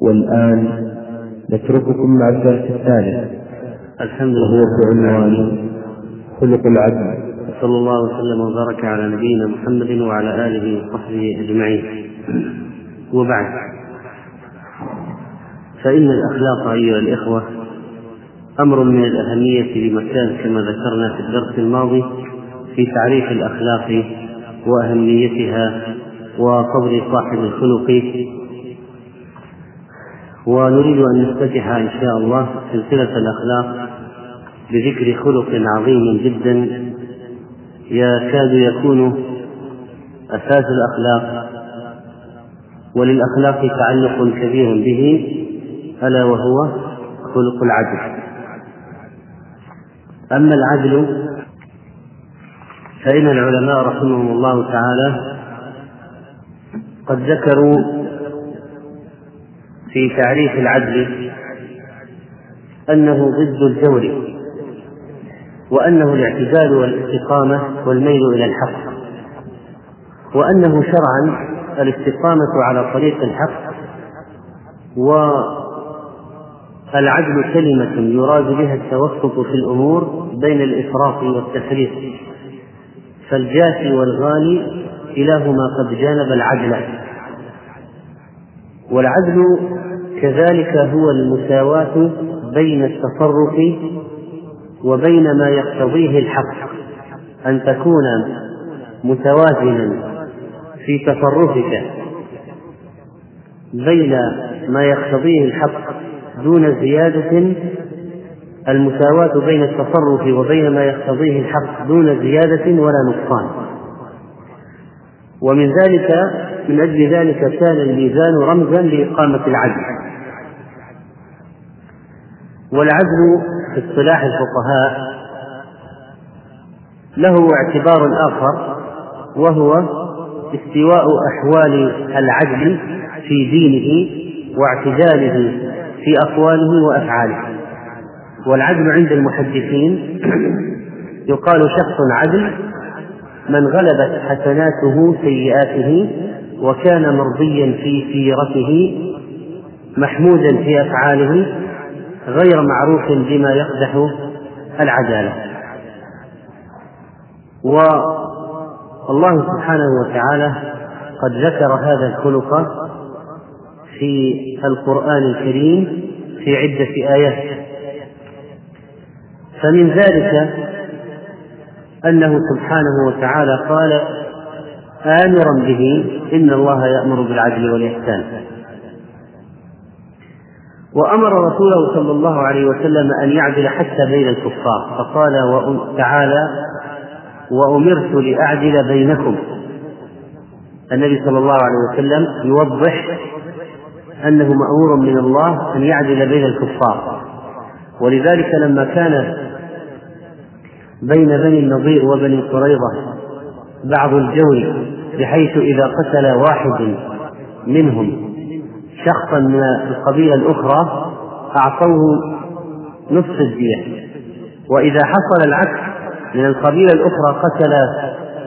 والآن نترككم مع الدرس الثالث الحمد وهو لله بعنوان خلق العدل. صلى الله وسلم وبارك على نبينا محمد وعلى آله وصحبه أجمعين. وبعد. فإن الأخلاق أيها الإخوة أمر من الأهمية بمكان كما ذكرنا في الدرس الماضي في تعريف الأخلاق وأهميتها وفضل صاحب الخلق ونريد أن نفتتح إن شاء الله سلسلة الأخلاق بذكر خلق عظيم جدا يكاد يكون أساس الأخلاق وللأخلاق تعلق كبير به ألا وهو خلق العدل. أما العدل فإن العلماء رحمهم الله تعالى قد ذكروا في تعريف العدل أنه ضد الجور وأنه الاعتدال والاستقامة والميل إلى الحق وأنه شرعا الاستقامة على طريق الحق والعدل كلمة يراد بها التوسط في الأمور بين الإفراط والتفريط فالجافي والغالي كلاهما قد جانب العدل والعدل كذلك هو المساواة بين التصرف وبين ما يقتضيه الحق. أن تكون متوازنا في تصرفك بين ما يقتضيه الحق دون زيادة المساواة بين التصرف وبين ما يقتضيه الحق دون زيادة ولا نقصان. ومن ذلك من أجل ذلك كان الميزان رمزا لإقامة العدل. والعدل في اصطلاح الفقهاء له اعتبار آخر وهو استواء أحوال العدل في دينه واعتداله في أقواله وأفعاله. والعدل عند المحدثين يقال شخص عدل من غلبت حسناته سيئاته وكان مرضيا في سيرته محمودا في أفعاله غير معروف بما يقدح العدالة. والله سبحانه وتعالى قد ذكر هذا الخلق في القرآن الكريم في عدة آيات. فمن ذلك أنه سبحانه وتعالى قال آمرا به إن الله يأمر بالعدل والإحسان. وأمر رسوله صلى الله عليه وسلم أن يعدل حتى بين الكفار. فقال تعالى وأمرت لأعدل بينكم. النبي صلى الله عليه وسلم يوضح أنه مأمور من الله أن يعدل بين الكفار. ولذلك لما كان بين بني النضير وبني قريظة بعض الجور بحيث إذا قتل واحد منهم شخصا من القبيلة الأخرى أعطوه نصف الدية. وإذا حصل العكس من القبيلة الأخرى قتل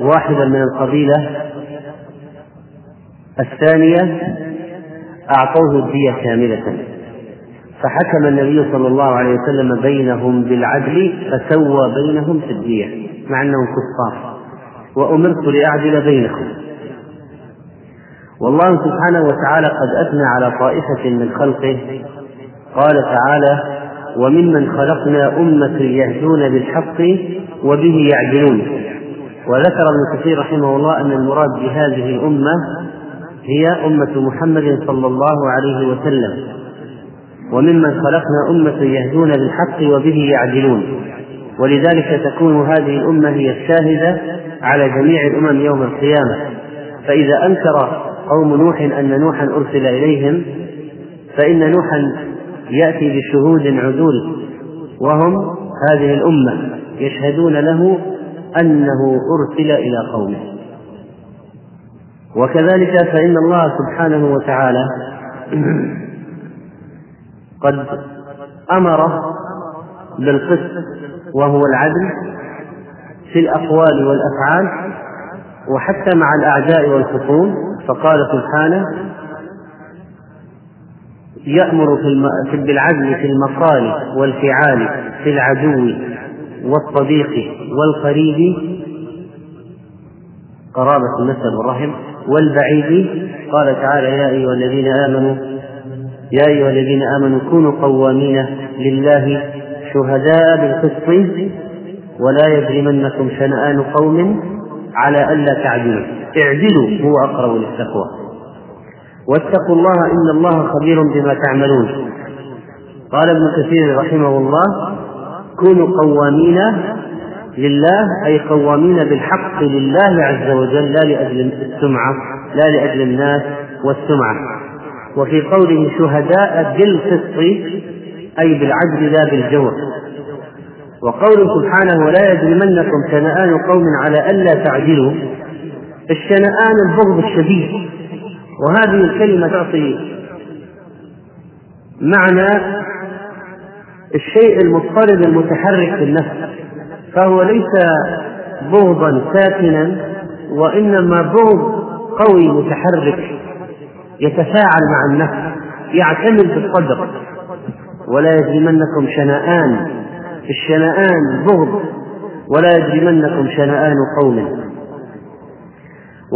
واحدا من القبيلة الثانية أعطوه الدية كاملة. فحكم النبي صلى الله عليه وسلم بينهم بالعدل فسوى بينهم في الدية مع أنهم كفار. وأمرت لأعدل بينكم. والله سبحانه وتعالى قد أثنى على طائفة من خلقه. قال تعالى وممن خلقنا أمة يهدون بالحق وبه يعدلون. وذكر ابن كثير رحمه الله أن المراد بهذه الأمة هي أمة محمد صلى الله عليه وسلم. وممن خلقنا أمة يهدون بالحق وبه يعدلون. ولذلك تكون هذه الأمة هي الشاهدة على جميع الأمم يوم القيامة. فإذا أنكر قوم نوح أن نوحا أرسل إليهم فإن نوحا يأتي بشهود عدول وهم هذه الأمة يشهدون له أنه أرسل إلى قومه. وكذلك فإن الله سبحانه وتعالى قد أمر بالقسط وهو العدل في الأقوال والأفعال وحتى مع الأعداء والخصوم فقال سبحانه يأمر في بالعدل في المقال والفعال في العدو والصديق والقريب. قرابة النسب والرحم. والبعيد. قال تعالى يا أيها الذين آمنوا يا أيها الذين آمنوا كونوا قوامين لله شهداء بالقسط ولا يجرمنكم شنآن قوم على ألا تعدلوا. اعدلوا هو أقرب للتقوى. واتقوا الله إن الله خبير بما تعملون. قال ابن كثير رحمه الله كونوا قوامين لله أي قوامين بالحق لله عز وجل لا لأجل السمعة لا لأجل الناس والسمعة. وفي قوله شهداء بالقسط أي بالعدل لا بالجور. وقوله سبحانه ولا يجرمنكم شنآن قوم على ألا تعدلوا الشنآن البغض الشديد. وهذه الكلمة تعطي معنى الشيء المضطرب المتحرك في النفس. فهو ليس بغضا ساكنا وإنما بغض قوي متحرك يتفاعل مع النفس يعتمد بالصدر ولا يجرمنكم شنآن. الشنآن بغض. ولا يجرمنكم شنآن قوم.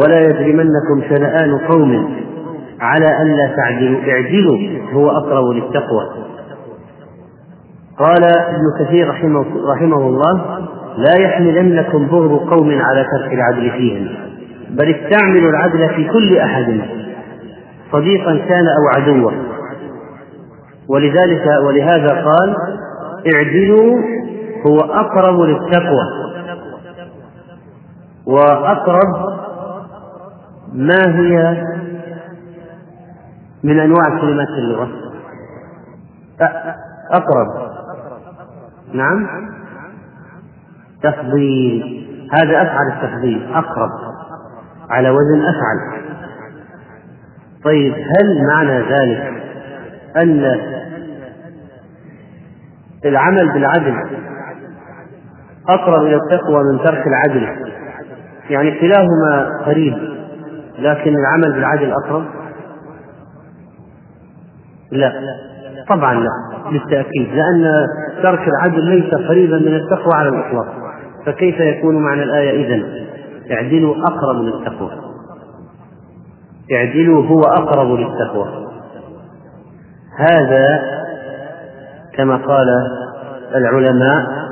ولا يجرمنكم شنآن قوم. على ألا تعدلوا. اعدلوا. هو أقرب للتقوى. قال ابن كثير رحمه, رحمه الله لا يحملنكم بغض قوم على ترك العدل فيهم. بل استعملوا العدل في كل أحد. صديقا كان أو عدوا. ولذلك ولهذا قال اعدلوا هو أقرب للتقوى وأقرب ما هي من أنواع كلمات اللغة. أقرب. نعم. تفضيل. هذا أفعل التفضيل. أقرب. على وزن أفعل. طيب هل معنى ذلك أن العمل بالعدل أقرب إلى التقوى من ترك العدل. يعني كلاهما قريب لكن العمل بالعدل أقرب؟ لا. طبعا لا بالتأكيد لأن ترك العدل ليس قريبا من التقوى على الإطلاق. فكيف يكون معنى الآية إذن؟ اعدلوا أقرب للتقوى. اعدلوا هو أقرب للتقوى. هذا كما قال العلماء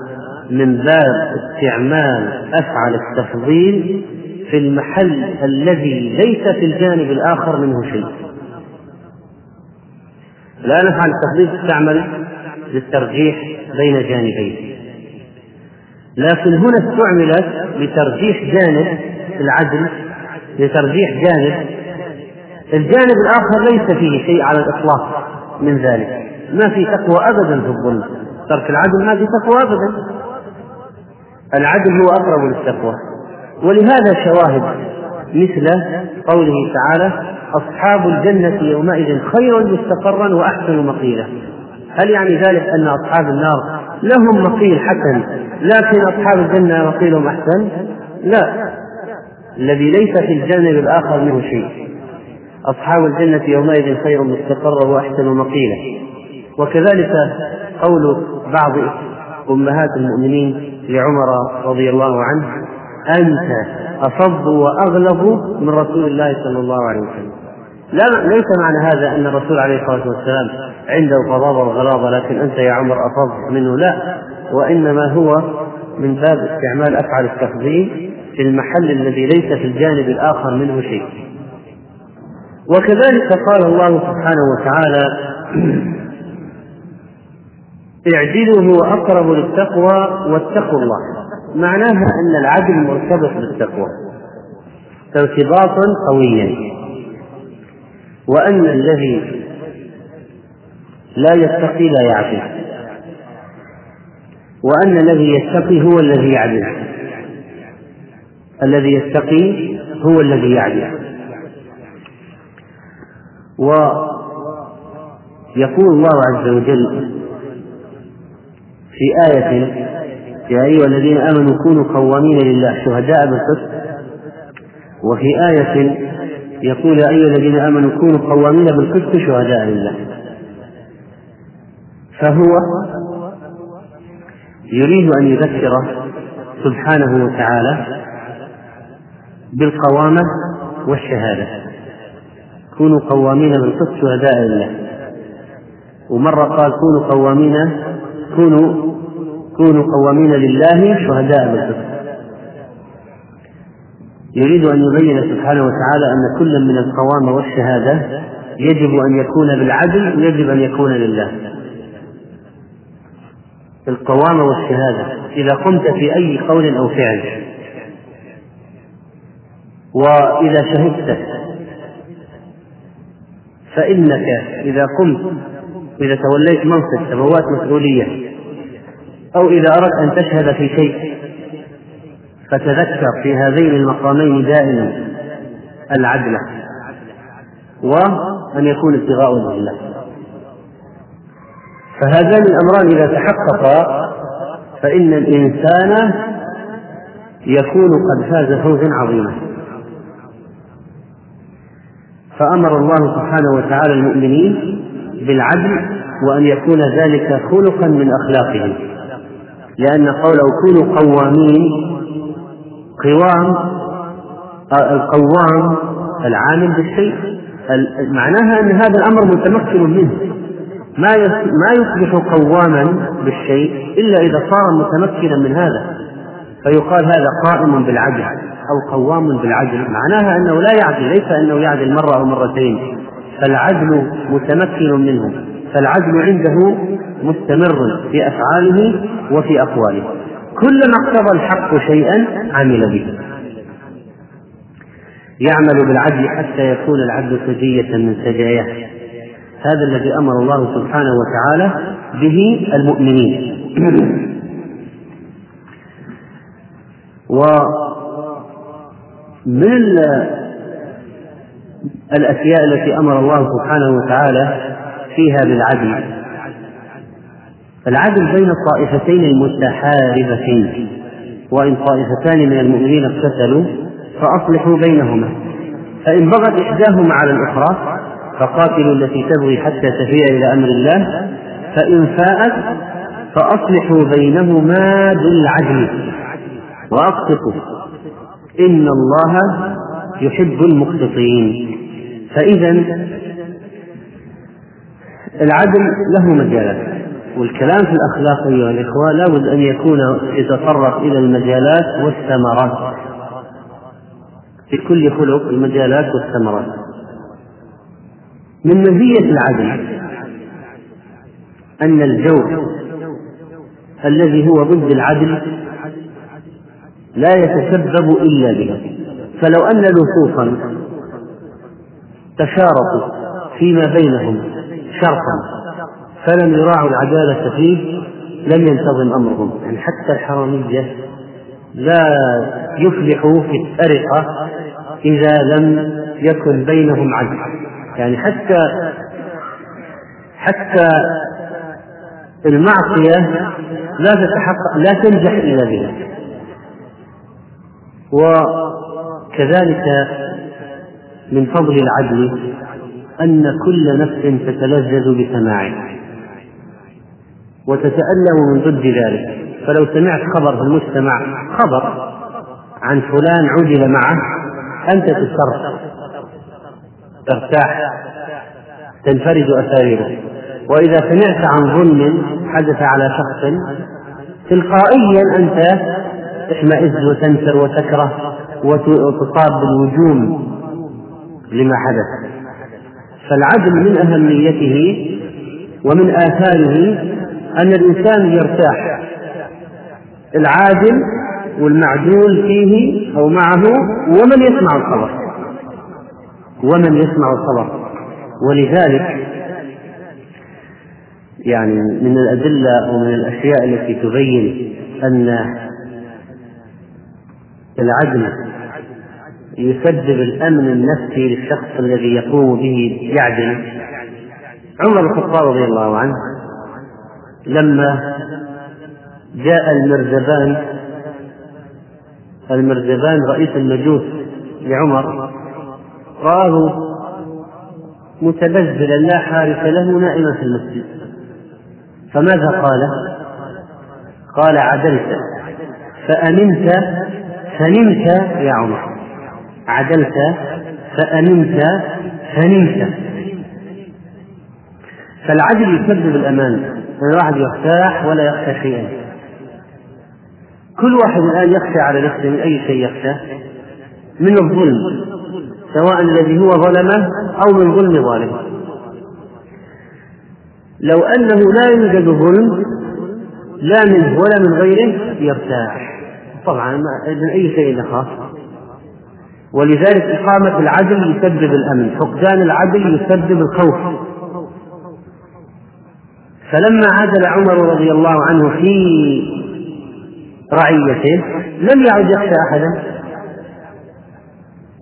من باب استعمال أفعل التفضيل في المحل الذي ليس في الجانب الآخر منه شيء. لا نفعل التفضيل تستعمل للترجيح بين جانبين. لكن هنا استعملت لترجيح جانب العدل لترجيح جانب الجانب الآخر ليس فيه شيء على الإطلاق. من ذلك. ما في تقوى أبدا في الظلم. ترك العدل ما في تقوى أبدا. العدل هو أقرب للتقوى. ولهذا شواهد مثل قوله تعالى أصحاب الجنة يومئذ خير مستقرا وأحسن مقيلا. هل يعني ذلك أن أصحاب النار لهم مقيل حسن لكن أصحاب الجنة مقيلهم أحسن؟ لا. الذي ليس في الجانب الآخر منه شيء. أصحاب الجنة يومئذ خير مستقرا وأحسن مقيلا. وكذلك قول بعض أمهات المؤمنين لعمر رضي الله عنه أنت أصب وأغلظ من رسول الله صلى الله عليه وسلم. لا ليس معنى هذا أن الرسول عليه الصلاة والسلام عنده الغضاضة والغلاظة لكن أنت يا عمر أفض منه لا. وإنما هو من باب استعمال أفعال التفضيل في المحل الذي ليس في الجانب الآخر منه شيء. وكذلك قال الله سبحانه وتعالى اعدلوا هو أقرب للتقوى واتقوا الله. معناها أن العدل مرتبط بالتقوى. ارتباطا قويا. وأن الذي لا يتقي لا يعدل. وأن الذي يتقي هو الذي يعدل. الذي يتقي هو الذي يعدل. ويقول الله عز وجل في آية يا أيها الذين آمنوا كونوا قوامين لله شهداء بالقسط. وفي آية يقول يا أيها الذين آمنوا كونوا قوامين بالقسط شهداء لله. فهو يريد أن يذكر سبحانه وتعالى بالقوامة والشهادة. كونوا قوامين بالقسط شهداء لله ومرة قال كونوا قوامين كونوا كونوا قوامين لله شهداء بالقسط يريد أن يبين سبحانه وتعالى أن كل من القوامة والشهادة يجب أن يكون بالعدل ويجب أن يكون لله. القوامة والشهادة إذا قمت في أي قول أو فعل وإذا شهدت فإنك إذا قمت إذا توليت منصب تبوات مسؤولية أو إذا أردت أن تشهد في شيء فتذكر في هذين المقامين دائما العدل وأن يكون ابتغاء الله فهذان الأمران إذا تحققا فإن الإنسان يكون قد فاز فوزا عظيما. فأمر الله سبحانه وتعالى المؤمنين بالعدل وأن يكون ذلك خلقا من أخلاقهم. لأن قوله كونوا قوامين قوام القوام العامل بالشيء. معناها أن هذا الأمر متمكن منه. ما ما يصبح قواما بالشيء إلا إذا صار متمكنا من هذا. فيقال هذا قائم بالعدل. أو قوام بالعدل. معناها أنه لا يعدل ليس أنه يعدل مرة أو مرتين. فالعدل متمكن منه. فالعدل عنده مستمر في أفعاله وفي أقواله. كلما اقتضى الحق شيئا عمل به. يعمل بالعدل حتى يكون العدل سجية من سجاياه. هذا الذي أمر الله سبحانه وتعالى به المؤمنين. ومن الأشياء التي أمر الله سبحانه وتعالى فيها بالعدل؟ العدل بين الطائفتين المتحاربتين وإن طائفتان من المؤمنين اقتتلوا فأصلحوا بينهما. فإن بغت إحداهما على الأخرى فقاتلوا التي تبغي حتى تفيء إلى أمر الله. فإن فاءت فأصلحوا بينهما بالعدل. وأقسطوا. إن الله يحب المقسطين فإذا العدل له مجالات والكلام في الأخلاق أيها الإخوة لابد أن يكون يتطرق إلى المجالات والثمرات. في كل خلق المجالات والثمرات. من مزية العدل أن الجور الذي هو ضد العدل لا يتسبب إلا به فلو أن لصوصا تشارطوا فيما بينهم شرطا فلم يراعوا العدالة فيه لم ينتظم أمرهم. يعني حتى الحرامية لا يفلحوا في السرقة إذا لم يكن بينهم عدل. يعني حتى حتى المعصية لا تتحقق لا تنجح إلا بها. وكذلك من فضل العدل أن كل نفس تتلذذ بسماعه. وتتألم من ضد ذلك. فلو سمعت خبر في المجتمع خبر عن فلان عدل معه أنت تسترخي ترتاح. تنفرج أساريره. وإذا سمعت عن ظلم حدث على شخص تلقائيا أنت تحمئز وتنفر وتكره وتصاب بالوجوم لما حدث. فالعدل من أهميته ومن آثاره أن الإنسان يرتاح. العادل والمعدول فيه أو معه ومن يسمع الخبر. ومن يسمع الخبر. ولذلك يعني من الأدلة ومن الأشياء التي تبين أن العدل يسبب الأمن النفسي للشخص الذي يقوم به يعدل عمر بن الخطاب رضي الله عنه لما جاء المرزبان المرزبان رئيس المجوس لعمر رآه متبذلا لا حارس له نائما في المسجد. فماذا قال؟ قال عدلت فأمنت فنمت يا عمر. عدلت فأمنت فنمت. فالعدل يسبب الأمان. الواحد يرتاح ولا يخشى شيئا. كل واحد الآن يخشى على نفسه من أي شيء يخشى. من الظلم سواء الذي هو ظلمه أو من ظلم ظالمه لو أنه لا يوجد ظلم لا منه ولا من غيره يرتاح. طبعا من أي شيء يخاف. ولذلك إقامة العدل يسبب الأمن فقدان العدل يسبب الخوف. فلما عدل عمر رضي الله عنه في رعيته لم يعد يخشى أحدا.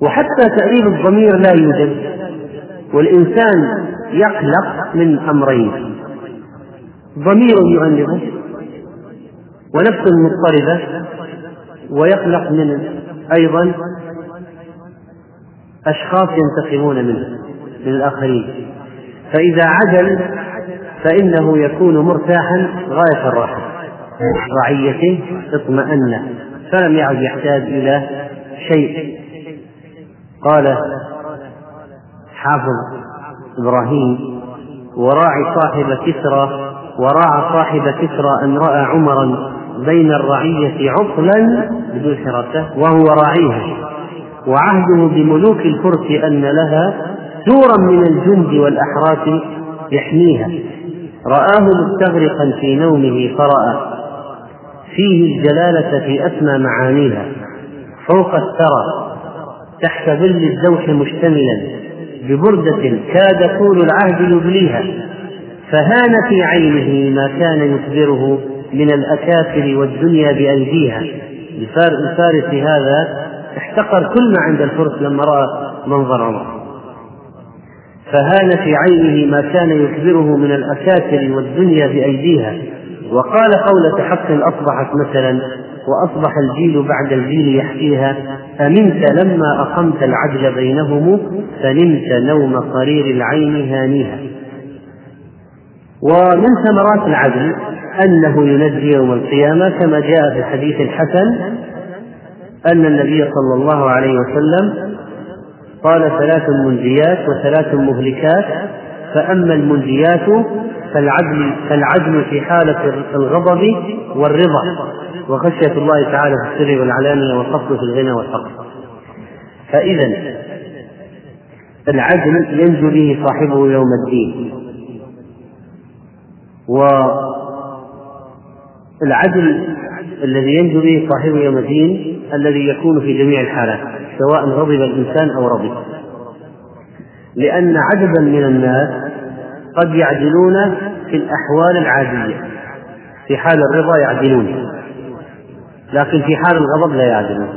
وحتى تأليف الضمير لا يوجد. والإنسان يقلق من أمرين. ضمير يؤنبه ونفس مضطربة. ويقلق من أيضا أشخاص ينتقمون منه من الآخرين. فإذا عدل فإنه يكون مرتاحا غاية الراحة رعيته اطمأن فلم يعد يحتاج إلى شيء. قال حافظ إبراهيم وراعي صاحب كسرى وراعى صاحب كسرى أن رأى عمرا بين الرعية عطلا بدون حراسة وهو راعيها. وعهده بملوك الفرس أن لها سورا من الجند والأحراس يحميها. رآه مستغرقا في نومه فرأى فيه الجلالة في أسمى معانيها. فوق الثرى تحت ظل الزوح مشتملا ببردة كاد طول العهد يبليها. فهان في عينه ما كان يخبره من الأكافر والدنيا بأيديها. الفارس هذا احتقر كل ما عند الفرس لما رأى منظر عمر. فهان في عينه ما كان يخبره من الأكاسر والدنيا بأيديها. وقال قولة حق أصبحت مثلا وأصبح الجيل بعد الجيل يحكيها أمنت لما أقمت العدل بينهم فنمت نوم قرير العين هانيها. ومن ثمرات العدل أنه ينجي يوم القيامة كما جاء في الحديث الحسن أن النبي صلى الله عليه وسلم قال ثلاث منجيات وثلاث مهلكات فأما المنجيات فالعدل فالعدل في حالة الغضب والرضا وخشية الله تعالى في السر والعلانية والقصد في الغنى والفقر. فإذا العدل ينجو به صاحبه يوم الدين. والعدل الذي ينجو به صاحبه يوم الدين الذي يكون في جميع الحالات سواء غضب الإنسان أو رضي. لأن عددا من الناس قد يعدلون في الأحوال العادية. في حال الرضا يعدلون لكن في حال الغضب لا يعدلون.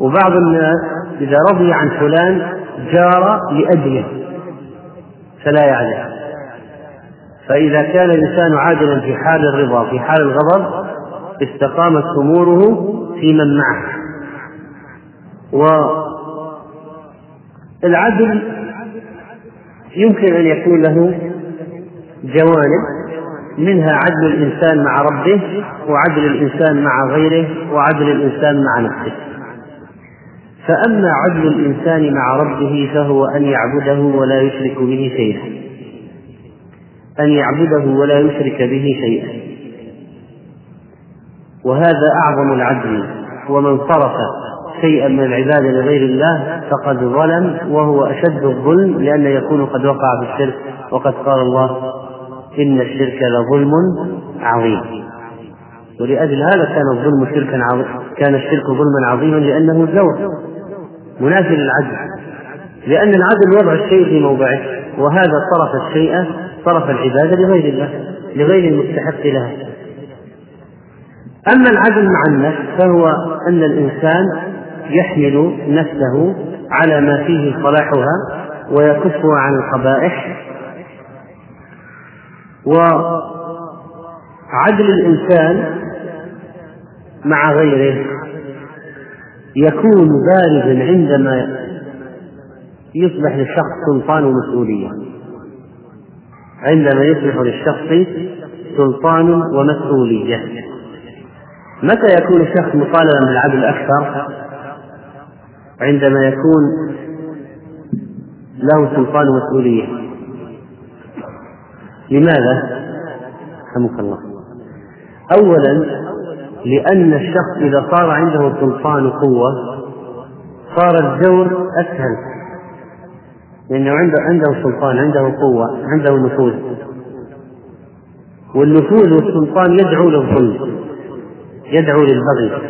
وبعض الناس إذا رضي عن فلان جار لأجله فلا يعدل. فإذا كان الإنسان عادلا في حال الرضا في حال الغضب استقامت أموره في من معه. والعدل يمكن أن يكون له جوانب منها عدل الإنسان مع ربه وعدل الإنسان مع غيره وعدل الإنسان مع نفسه. فأما عدل الإنسان مع ربه فهو أن يعبده ولا يشرك به شيئا. أن يعبده ولا يشرك به شيئا. وهذا أعظم العدل ومن صرف شيئا من العبادة لغير الله فقد ظلم وهو أشد الظلم لأنه يكون قد وقع في الشرك. وقد قال الله إن الشرك لظلم عظيم. ولأجل هذا كان الظلم شركا عظيم كان الشرك ظلما عظيما لأنه زور منافي للعدل لأن العدل وضع الشيء في موضعه وهذا صرف الشيء صرف العبادة لغير الله لغير المستحق لها. أما العدل مع النفس فهو أن الإنسان يحمل نفسه على ما فيه صلاحها ويكفها عن القبائح. وعدل الإنسان مع غيره يكون بارزا عندما يصبح للشخص سلطان ومسؤولية عندما يصبح للشخص سلطان ومسؤولية. متى يكون الشخص مطالبا بالعدل أكثر؟ عندما يكون له سلطان ومسؤولية. لماذا؟ رحمك الله. أولا لأن الشخص إذا صار عنده سلطان قوة صار الدور أسهل. لأنه عنده عنده سلطان عنده قوة عنده نفوذ. والنفوذ والسلطان يدعو للظلم يدعو للبغي.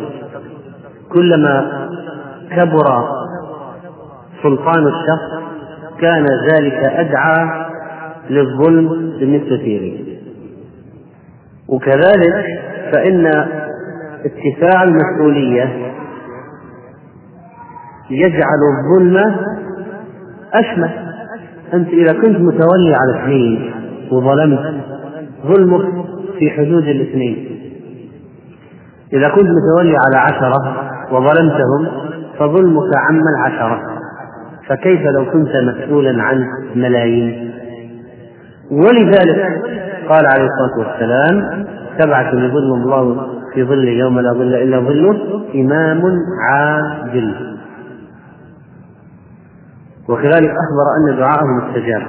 كلما كبر سلطان الشخص كان ذلك أدعى للظلم بالنسبة إليه وكذلك فإن اتساع المسؤولية يجعل الظلم أشمل أنت إذا كنت متولي على اثنين وظلمت ظلمك في حدود الاثنين. إذا كنت متولي على عشرة وظلمتهم فظلمك عم العشرة فكيف لو كنت مسؤولا عن ملايين؟ ولذلك قال عليه الصلاة والسلام سبعة يظلهم الله في ظله يوم لا ظل إلا ظله إمام عادل. وكذلك أخبر أن دعاءه مستجاب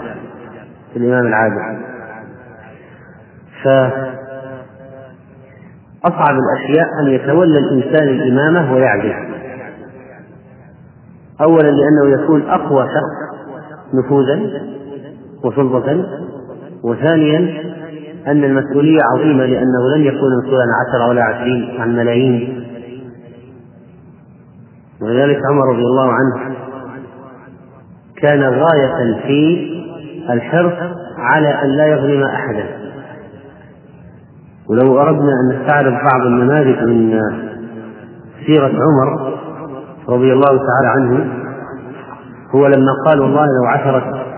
الإمام العادل. فأصعب الأشياء أن يتولى الإنسان الإمامة ويعدل. أولا لأنه يكون أقوى شخص نفوذا وسلطة وثانيا أن المسؤولية عظيمة لأنه لن يكون مسؤولا عن عشرة ولا عشرين عن ملايين. ولذلك عمر رضي الله عنه كان غاية في الحرص على أن لا يظلم أحدا. ولو أردنا أن نستعرض بعض النماذج من سيرة عمر رضي الله تعالى عنه هو لما قال والله لو عثرت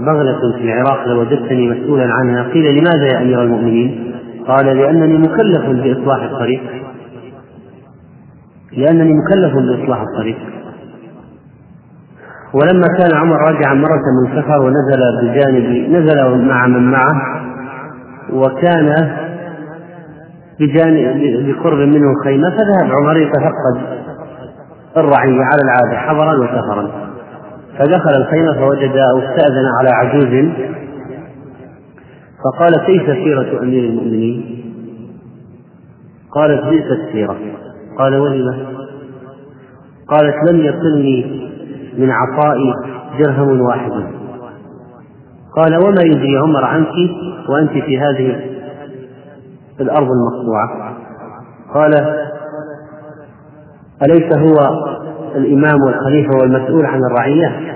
بغلة في العراق لوجدتني مسؤولا عنها قيل لماذا يا أمير المؤمنين؟ قال لأنني مكلف بإصلاح الطريق. لأنني مكلف بإصلاح الطريق. ولما كان عمر راجعا مرة من سفر ونزل بجانب نزل مع من معه وكان بجانب بقرب منه خيمة فذهب عمر يتفقد الرعية على العادة حضرا وسفرا. فدخل الخيمة فوجد أو استأذن على عجوز. فقال كيف سيرة أمير المؤمنين؟ قالت بئست السيرة قال ولم قالت لم يصلني من عطائي درهم واحد. قال وما يدري عمر عنك وأنت في هذه الأرض المقطوعة. قال أليس هو الإمام والخليفة والمسؤول عن الرعية؟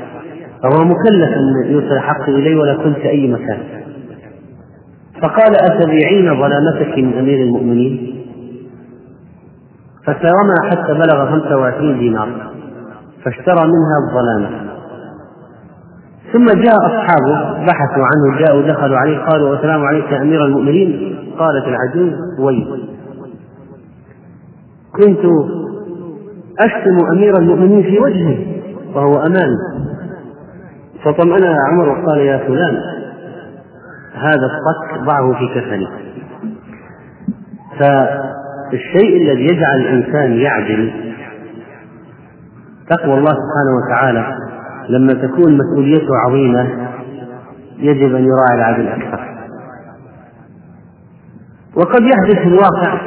فهو مكلف أن يوصل حقه إليه ولا كنت أي مكان. فقال أتبيعين ظلامتك من أمير المؤمنين؟ فسرمى حتى بلغ 25 دينار فاشترى منها الظلامة ثم جاء أصحابه بحثوا عنه جاءوا دخلوا عليه قالوا السلام عليك يا أمير المؤمنين. قالت العجوز ويل. كنت أشتم أمير المؤمنين في وجهه وهو أمامي فطمأنها عمر وقال يا فلان هذا الصك ضعه في كفني. فالشيء الذي يجعل الإنسان يعدل تقوى الله سبحانه وتعالى لما تكون مسؤوليته عظيمة يجب أن يراعي العدل أكثر. وقد يحدث في الواقع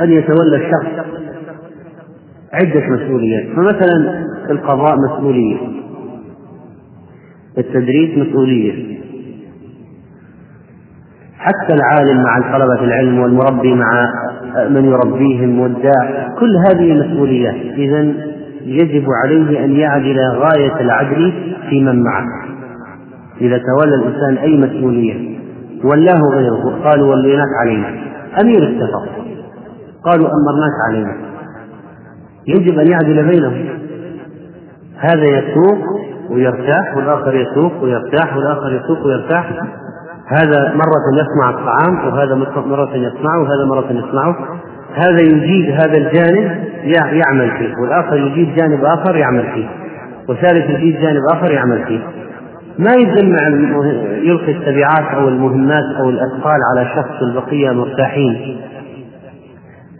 أن يتولى الشخص عدة مسؤوليات. فمثلا القضاء مسؤولية التدريس مسؤولية. حتى العالم مع طلبة العلم والمربي مع من يربيهم والداع كل هذه مسؤوليات. إذا يجب عليه أن يعدل غاية العدل في من معه. إذا تولى الإنسان أي مسؤولية ولاه غيره قالوا وليناك علينا. أمير السفر قالوا أمرناك علينا. يجب أن يعدل بينهم. هذا يسوق ويرتاح والآخر يسوق ويرتاح والآخر يسوق ويرتاح. هذا مرة يسمع الطعام وهذا مرة يسمعه وهذا مرة يسمعه. هذا يجيد هذا الجانب يعمل فيه والآخر يجيد جانب آخر يعمل فيه وثالث يجيد جانب آخر يعمل فيه. ما يجمع يلقي التبعات أو المهمات أو الأثقال على شخص البقية مرتاحين.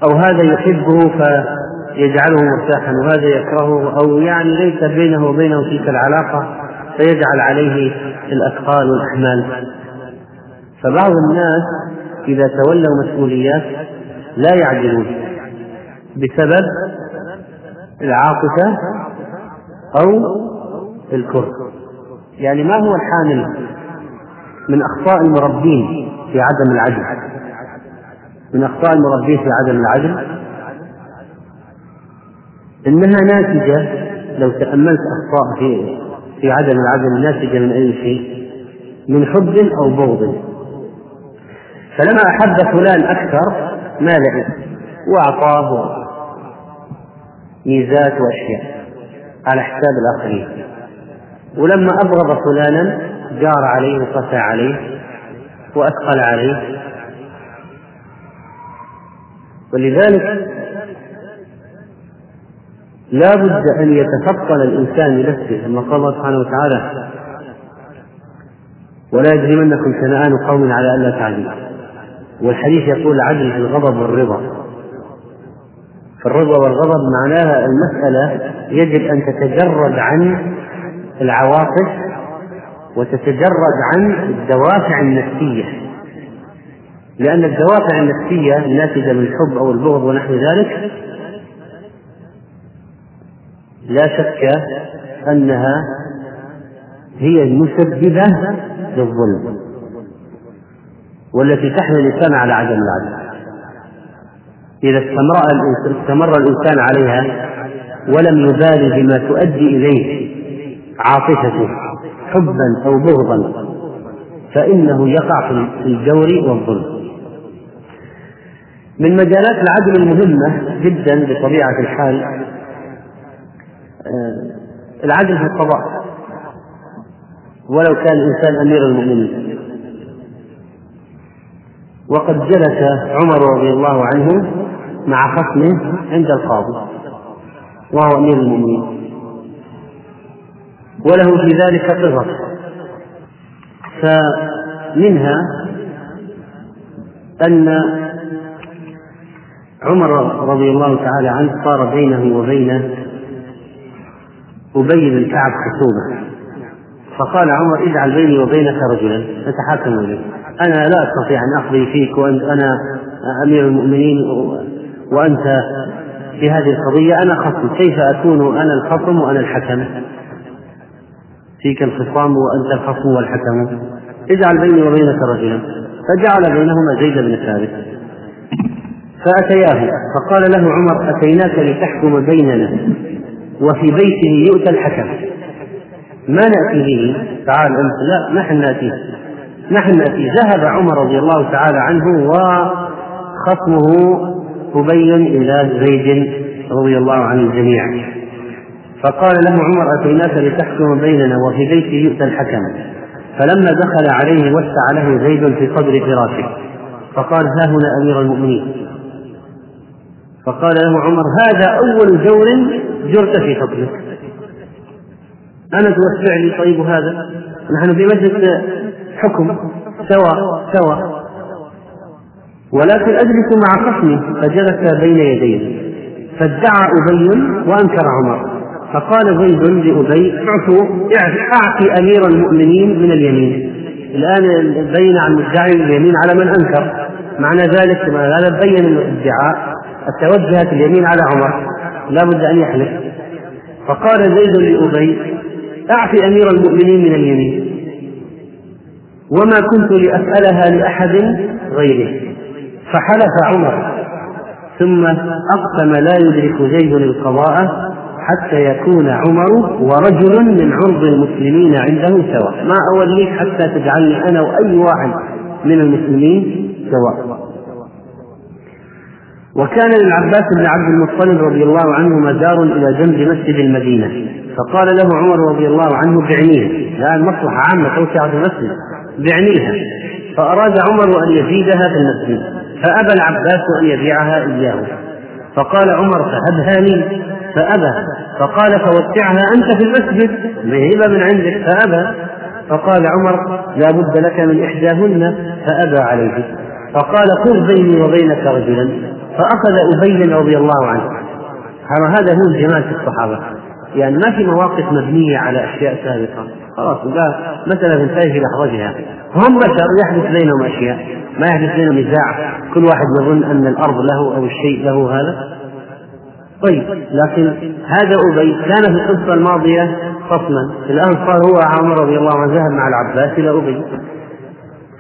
أو هذا يحبه فيجعله مرتاحا وهذا يكرهه أو يعني ليس بينه وبينه تلك العلاقة فيجعل عليه الأثقال والأحمال. فبعض الناس إذا تولوا مسؤوليات لا يعدلون بسبب العاطفة أو الكره. يعني ما هو الحامل من أخطاء المربين في عدم العدل؟ من أخطاء المربين في عدم العدل؟ إنها ناتجة لو تأملت أخطاء في في عدم العدل ناتجة من أي شيء؟ من حب أو بغض. فلما أحب فلان أكثر مال وأعطاه ميزات وأشياء. على حساب الآخرين. ولما أبغض فلانا جار عليه وقسى عليه وأثقل عليه. ولذلك لا بد أن يتفطن الإنسان لنفسه كما قال الله سبحانه وتعالى ولا يجرمنكم شنآن قوم على ألا تعدلوا. والحديث يقول عدل الغضب والرضا. فالرضا والغضب معناها المسألة يجب أن تتجرد عن العواطف وتتجرد عن الدوافع النفسية. لأن الدوافع النفسية الناتجة من الحب أو البغض ونحو ذلك لا شك أنها هي المسببة للظلم. والتي تحمل الإنسان على عدم العدل إذا استمر استمر الإنسان عليها ولم يبالي بما تؤدي إليه عاطفته حبا أو بغضا فإنه يقع في الجور والظلم. من مجالات العدل المهمة جدا بطبيعة الحال آه، العدل في القضاء. ولو كان الإنسان أمير المؤمنين. وقد جلس عمر رضي الله عنه مع خصمه عند القاضي وهو أمير المؤمنين. وله في ذلك قصص فمنها أن عمر رضي الله تعالى عنه صار بينه وبين أبي بن كعب خصومة. فقال عمر اجعل بيني وبينك رجلا نتحاكم إليه أنا لا أستطيع أن أقضي فيك وأنت أنا أمير المؤمنين وأنت في هذه القضية. أنا خصم. كيف أكون أنا الخصم وأنا الحكم؟ فيك الخصام وأنت الخصم والحكم. اجعل بيني وبينك رجلا. فجعل بينهما زيد بن ثابت. فأتياه. فقال له عمر أتيناك لتحكم بيننا وفي بيته يؤتى الحكم. ما نأتي به؟ تعال أنت. لا نحن نأتيه. نحن نأتي ذهب عمر رضي الله تعالى عنه وخصمه أبي إلى زيد رضي الله عن الجميع. فقال له عمر أتيناك لتحكم بيننا وفي بيتي يؤتى الحكم. فلما دخل عليه وسع له زيد في قبر فراشه. فقال ها هنا أمير المؤمنين. فقال له عمر هذا أول جور جرت في فضلك أنا توسع لي طيب هذا؟ نحن في مجلس حكم سوا سوا ولكن أجلس مع خصمي فجلس بين يديه فادعى أبي وأنكر عمر فقال زيد لأبي اعطوا أعطي أمير المؤمنين من اليمين. الآن بين عن مدعي اليمين على من أنكر. معنى ذلك هذا بين الادعاء توجهت اليمين على عمر لا بد أن يحلف. فقال زيد لأبي أعطي أمير المؤمنين من اليمين. وما كنت لأسألها لأحد غيره. فحلف عمر ثم أقسم لا يدرك زيد القضاء حتى يكون عمر ورجل من عرض المسلمين عنده سواء. ما أوليك حتى تجعلني أنا وأي واحد من المسلمين سواء. وكان للعباس بن عبد المطلب رضي الله عنه مزار إلى جنب مسجد المدينة. فقال له عمر رضي الله عنه بعنيها الآن مصلحة عامة توسعة المسجد. بعنيها. فأراد عمر أن يزيدها في المسجد. فأبى العباس أن يبيعها إياه. فقال عمر فهبها لي فأبى. فقال فودعها أنت في المسجد. بهبة من عندك. فأبى. فقال عمر لا بد لك من إحداهن. فأبى عليه. فقال خذ بيني وبينك رجلا. فأخذ أبي رضي الله عنه. هذا هو الجمال في الصحابة. يعني ما في مواقف مبنية على أشياء سابقة. خلاص لا مسألة تنتهي في لحظتها هم بشر يحدث بينهم أشياء. ما يحدث بينهم نزاع كل واحد يظن أن الأرض له أو الشيء له هذا. طيب لكن هذا أبي كان في القصة الماضية خصما. الآن صار هو عمر رضي الله عنه ذهب مع العباس إلى أبي.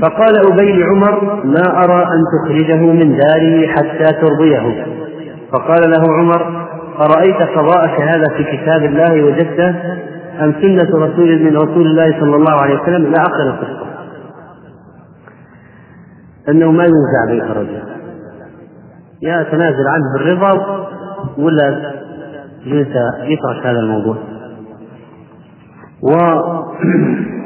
فقال أبي لعمر ما أرى أن تخرجه من داره حتى ترضيه. فقال له عمر أرأيت قضاءك هذا في كتاب الله وجدته؟ أم سنة رسول من رسول الله صلى الله عليه وسلم؟ إلى آخر القصة أنه ما ينزع بيت الرجل يا تنازل عنه بالرضا ولا يترك هذا الموضوع؟ و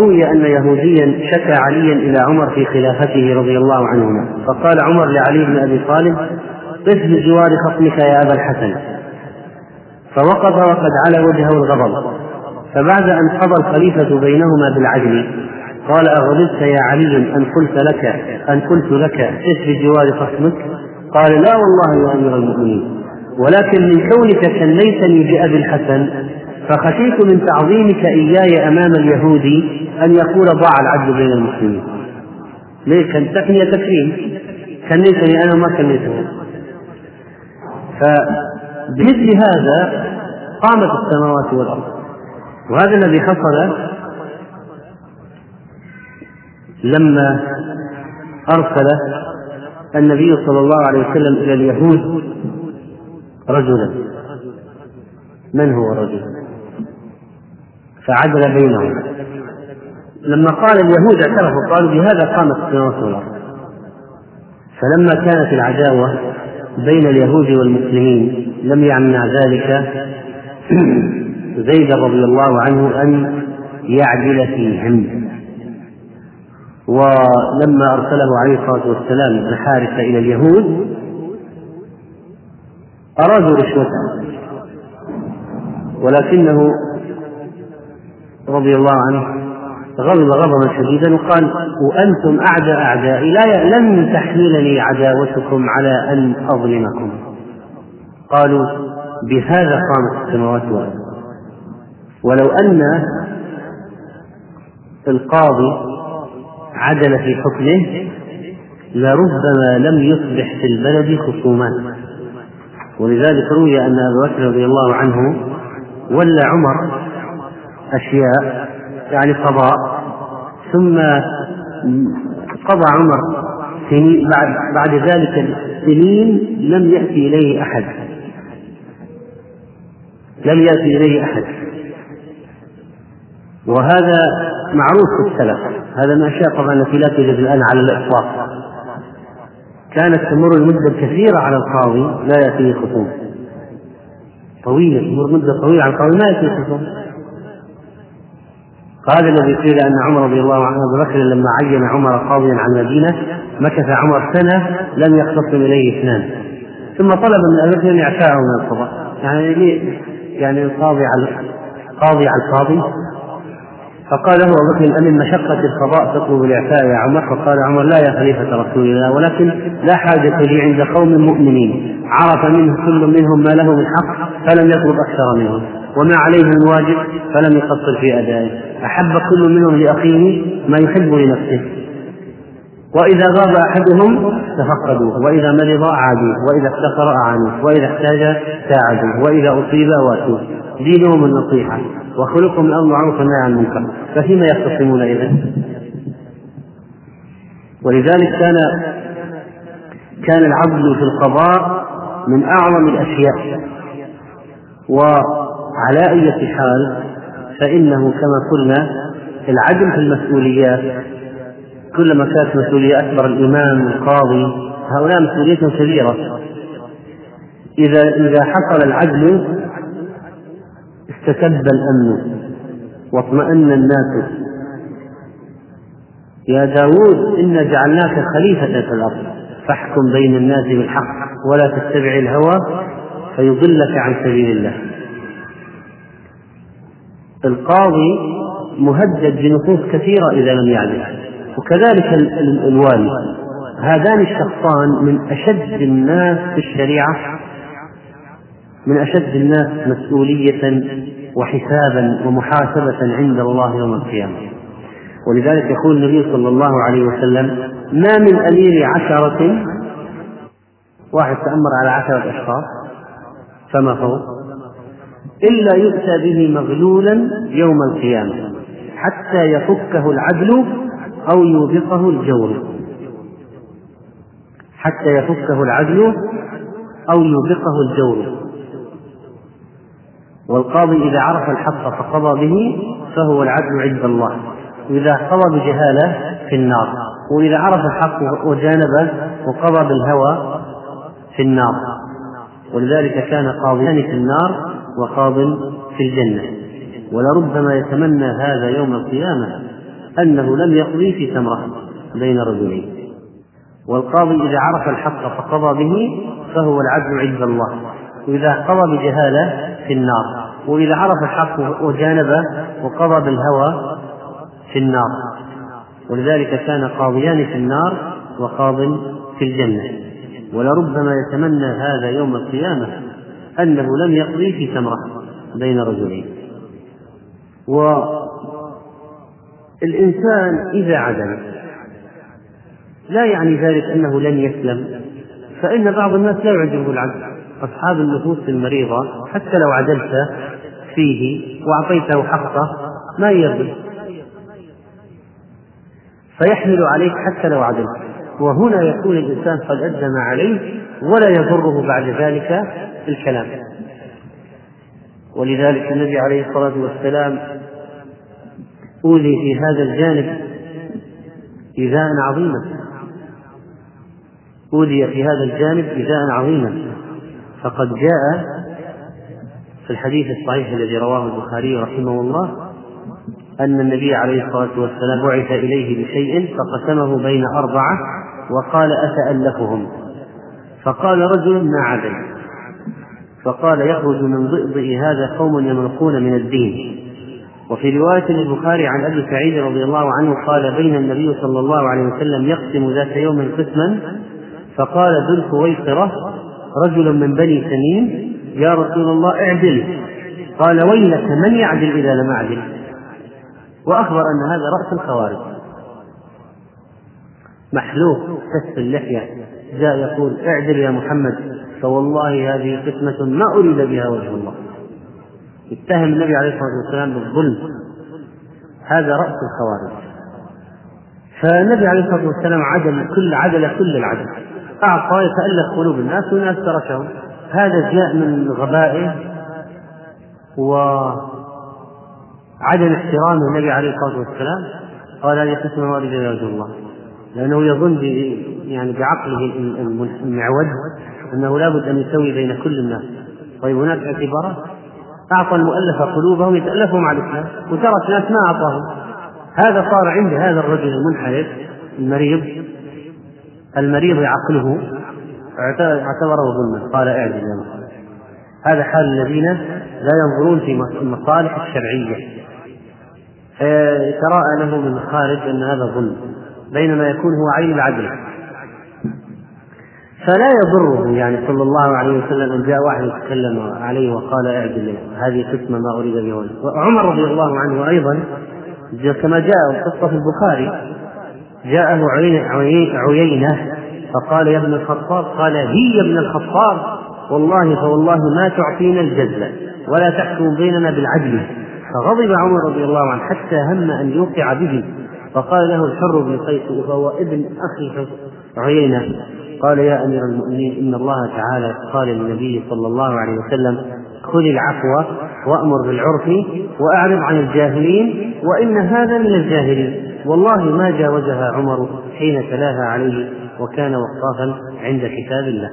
روي أن يهوديا شكى عليا إلى عمر في خلافته رضي الله عنهما. فقال عمر لعلي بن أبي طالب قف بجوار خصمك يا أبا الحسن. فوقف وقد على وجهه الغضب. فبعد أن قضى الخليفة بينهما بالعدل قال أغضبت يا علي أن قلت لك أن قلت لك قف بجوار خصمك؟ قال لا والله يا أمير المؤمنين. ولكن من كونك كليتني بأبي الحسن. فخشيت من تعظيمك إياي أمام اليهود أن يقول ضاع العدل بين المسلمين. ليه كان تكنية تكريم. كنيتني أنا وما كنيته فبمثل هذا قامت السماوات والأرض. وهذا الذي حصل لما أرسل النبي صلى الله عليه وسلم إلى اليهود رجلا. من هو الرجل فعدل بينهم. لما قال اليهود اعترفوا قالوا بهذا قامت السماوات والارض فلما كانت العداوة بين اليهود والمسلمين لم يمنع ذلك زيد رضي الله عنه أن يعدل فيهم. ولما أرسله عليه الصلاة والسلام ابن حارثة إلى اليهود أرادوا رشوته. ولكنه رضي الله عنه غضب غضبا شديدا وقال وأنتم أعدى أعدائي لا لن تحملني عداوتكم على أن أظلمكم. قالوا بهذا قامت السماوات والأرض. ولو أن القاضي عدل في حكمه لربما لم يصبح في البلد خصومات ولذلك روي أن ابا بكر رضي الله عنه ولى عمر أشياء يعني قضاء. ثم قضى عمر سنين بعد بعد ذلك سنين لم يأتي إليه أحد. لم يأتي إليه أحد. وهذا معروف في السلف. هذا من الأشياء طبعا التي لا توجد الآن على الإطلاق. كانت تمر المدة الكثيرة على القاضي لا يأتيه خصوم طويلة تمر مدة طويلة على القاضي ما يأتيه خصوم هذا الذي قيل أن عمر رضي الله عنه أبو بكر لما عين عمر قاضيا عن المدينة مكث عمر سنة لم يختصم إليه اثنان. ثم طلب من أبي بكر أن يعفاه من القضاء. يعني ليه؟ يعني القاضي على القاضي على القاضي فقال له أبو بكر امن مشقة القضاء تطلب الاعفاء يا عمر؟ فقال عمر لا يا خليفة رسول الله ولكن لا حاجة لي عند قوم مؤمنين. عرف منه كل منهم ما له من حق فلم يطلب أكثر منهم. وما عليه من واجب فلم يقصر في أدائه. أحب كل منهم لأخيه ما يحب لنفسه. وإذا غاب أحدهم تفقدوه وإذا مرض عادوه وإذا افتقر أعانوه وإذا احتاج ساعدوه وإذا أصيب واتوه. دينهم النصيحة وخلقهم الأمر معروف والنهي عن المنكر ففيما يختصمون إذا ولذلك كان كان العدل في القضاء من أعظم الأشياء. و على أي حال فإنه كما قلنا العدل في المسؤوليات. كلما كانت مسؤولية أكبر الإمام القاضي هؤلاء مسؤوليتهم كبيرة. إذا إذا حصل العدل استتب الأمن واطمأن الناس. يا داود إنا جعلناك خليفة في الأرض. فاحكم بين الناس بالحق ولا تتبع الهوى فيضلك عن سبيل الله. القاضي مهدد بنصوص كثيرة إذا لم يعدل. وكذلك الوالي. هذان الشخصان من أشد الناس في الشريعة من أشد الناس مسؤولية وحسابا ومحاسبة عند الله يوم القيامة. ولذلك يقول النبي صلى الله عليه وسلم ما من أمير عشرة. واحد تأمر على عشرة أشخاص فما فوق؟ إلا يؤتى به مغلولا يوم القيامة حتى يفكه العدل أو يوبقه الجور. حتى يفكه العدل أو يوبقه الجور. والقاضي إذا عرف الحق فقضى به فهو العدل عند الله. وإذا قضى بجهالة في النار. وإذا عرف الحق وجانبه وقضى بالهوى في النار. ولذلك كان قاضيان في النار وقاض في الجنة. ولربما يتمنى هذا يوم القيامة أنه لم يقضي في تمرة بين رجلين. والقاضي إذا عرف الحق فقضى به فهو العدل عند الله. وإذا قضى بجهالة في النار. وإذا عرف الحق وجانبه وقضى بالهوى في النار. ولذلك كان قاضيان في النار وقاض في الجنة. ولربما يتمنى هذا يوم القيامة أنه لم يقضي في تمرة بين رجلين. والإنسان إذا عدل لا يعني ذلك أنه لن يسلم فإن بعض الناس لا يعجبه العدل أصحاب النفوس المريضة حتى لو عدلت فيه وأعطيته حقه ما يرضي. فيحمل عليك حتى لو عدلت. وهنا يكون الإنسان قد أدى ما عليه ولا يضره بعد ذلك الكلام. ولذلك النبي عليه الصلاة والسلام أوذي في هذا الجانب إيذاء عظيما. أوذي في هذا الجانب إيذاء عظيما. فقد جاء في الحديث الصحيح الذي رواه البخاري رحمه الله أن النبي عليه الصلاة والسلام بعث إليه بشيء فقسمه بين أربعة وقال أتألفهم. فقال رجل ما عدل فقال يخرج من ضئضئ هذا قوم يمرقون من الدين. وفي رواية للبخاري عن أبي سعيد رضي الله عنه قال بين النبي صلى الله عليه وسلم يقسم ذات يوم قسما. فقال ذو الخويصرة رجل من بني تميم يا رسول الله اعدل. قال ويلك من يعدل إذا لم أعدل؟ وأخبر أن هذا رأس الخوارج. محلوق كف اللحية. جاء يقول اعدل يا محمد فوالله هذه قسمة ما أريد بها وجه الله. اتهم النبي عليه الصلاة والسلام بالظلم. هذا رأس الخوارج. فالنبي عليه الصلاة والسلام عدل كل عدل كل العدل. أعطى يتألف قلوب الناس والناس تركهم. هذا جاء من غبائه وعدم احترام النبي عليه الصلاة والسلام. قال هذه قسمة ما أريد وجه الله. لأنه يظن يعني بعقله المعوج أنه لابد أن يسوي بين كل الناس. طيب هناك اعتبارات؟ أعطى المؤلفة قلوبهم يتألفوا مع الإسلام وترك ناس ما أعطاهم. هذا صار عند هذا الرجل المنحرف المريض. المريض عقله اعتبره ظلما. قال اعدل يا هذا حال الذين لا ينظرون في المصالح الشرعية. فيتراءى له من الخارج أن هذا ظلم. بينما يكون هو عين العدل. فلا يضره يعني صلى الله عليه وسلم إن جاء واحد يتكلم عليه وقال اعدل هذه قسمة ما أريد بها. وعمر رضي الله عنه أيضا كما جاء القصة في البخاري جاءه عيينة فقال يا ابن الخطاب قال هي ابن الخطاب والله فوالله ما تعطينا الجزله ولا تحكم بيننا بالعدل. فغضب عمر رضي الله عنه حتى هم أن يوقع به. فقال له الحر بن قيس وهو ابن أخي عيينة قال يا أمير المؤمنين إن الله تعالى قال للنبي صلى الله عليه وسلم خذ العفو وأمر بالعرف وأعرض عن الجاهلين وإن هذا من الجاهلين. والله ما جاوزها عمر حين تلاها عليه وكان وقافا عند كتاب الله.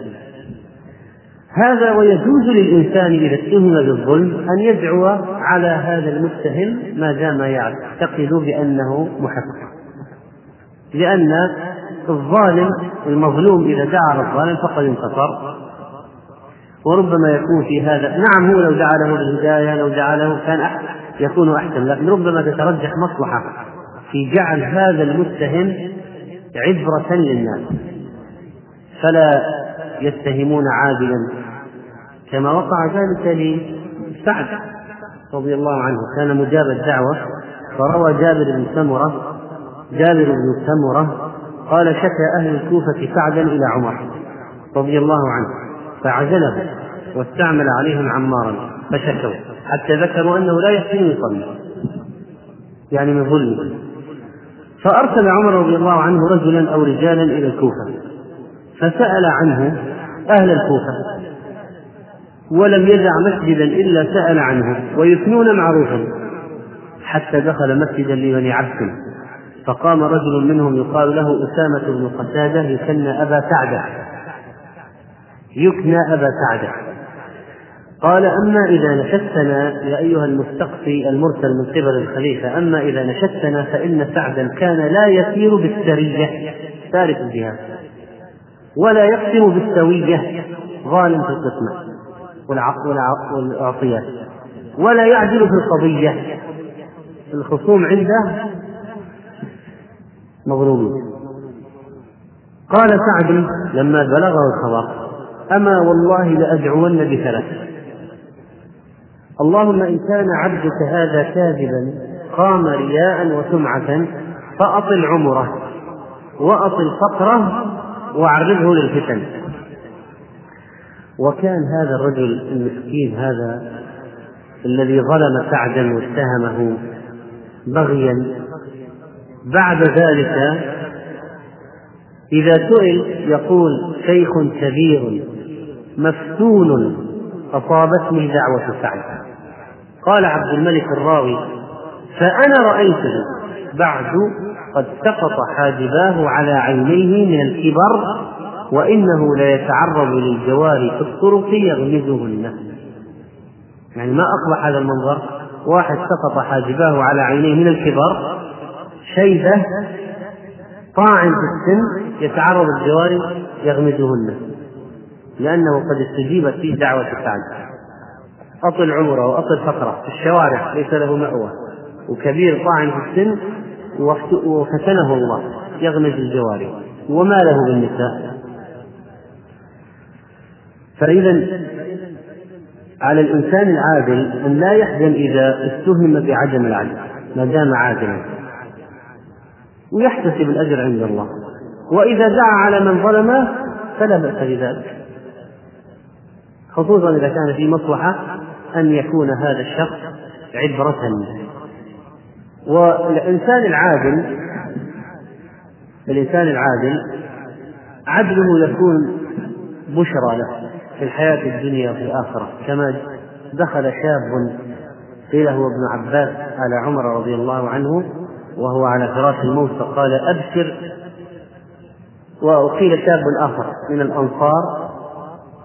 هذا ويجوز للإنسان إذا اتهم بالظلم أن يدعو على هذا المتهم ما دام يعتقد بأنه محق. لأن الظالم المظلوم إذا دعا على الظالم فقد انتصر. وربما يكون في هذا نعم هو لو دعا له بالهداية لو دعا له كان يكون أحسن لكن ربما تترجح مصلحة في جعل هذا المتهم عبرة للناس. فلا يتهمون عادلا. كما وقع ذلك لسعد رضي الله عنه. كان مجاب الدعوة فروى جابر بن سمرة جابر بن سمرة قال شكى أهل الكوفة سعدا إلى عمر رضي الله عنه فعزله واستعمل عليهم عمارا فشكوا حتى ذكروا أنه لا يحسن يصلي يعني من ظلمه فأرسل عمر رضي الله عنه رجلا أو رجالا إلى الكوفة فسأل عنه أهل الكوفة ولم يدع مسجدا إلا سأل عنه ويثنون معروفا. حتى دخل مسجدا لبني عبس فقام رجل منهم يقال له أسامة بن قتادة يكنى أبا سعدة. يكنى أبا سعدة. قال أما إذا نشدتنا يا أيها المستقصي المرسل من قبل الخليفة أما إذا نشدتنا فإن سعدا كان لا يسير بالسرية. ثالث الجهاد ولا يقسم بالسوية. ظالم في القسمة. والأعطيات ولا يعدل في القضية. الخصوم عنده مظلومين. قال سعد لما بلغه الخبر أما والله لأدعون بثلاث. اللهم إن كان عبدك هذا كاذبا قام رياء وسمعة فأطل عمره وأطل فقره وعرضه للفتن. وكان هذا الرجل المسكين هذا الذي ظلم سعدا واتهمه بغيا بعد ذلك إذا سئل يقول شيخ كبير مفتون أصابتني دعوة سعد. قال عبد الملك الراوي فأنا رأيته بعد قد سقط حاجباه على عينيه من الكبر وإنه ليتعرض للجواري في الطرق يغمزهن. يعني ما أقبح هذا المنظر. واحد سقط حاجباه على عينيه من الكبر. شيبة. طاعن في السن. يتعرض الجواري يغمزهن. لأنه قد استجيبت فيه دعوة سعد. أطل عمره وأطل فقره. في الشوارع ليس له مأوى. وكبير طاعن في السن. وفتنه الله. يغمز الجواري. وما له بالنساء. فإذا على الإنسان العادل أن لا يحزن إذا اتهم بعدم العدل ما دام عادلا. ويحتسب الأجر عند الله. وإذا دعا على من ظلمه فلا بأس بذلك. خصوصا إذا كان في مصلحة أن يكون هذا الشخص عبرة. والإنسان العادل الإنسان العادل عدله يكون بشرى له. في الحياة الدنيا وفي الآخرة. كما دخل شاب قيل هو ابن عباس على عمر رضي الله عنه وهو على فراش الموت فقال أبشر. وقيل شاب آخر من الأنصار.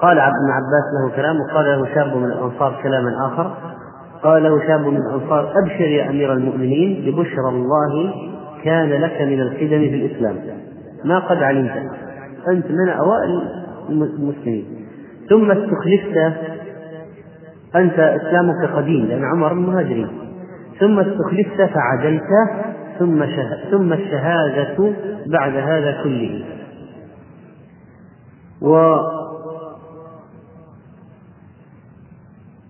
قال ابن عباس له كلام وقال له شاب من الأنصار كلاما آخر. قال له شاب من الأنصار أبشر يا أمير المؤمنين ببشرى الله كان لك من الخدم في الإسلام. ما قد علمت أنت من أوائل المسلمين. ثم استخلفت أنت إسلامك قديم لأن عمر من المهاجرين ثم استخلفت فعدلت ثم. ثم الشهادة بعد هذا كله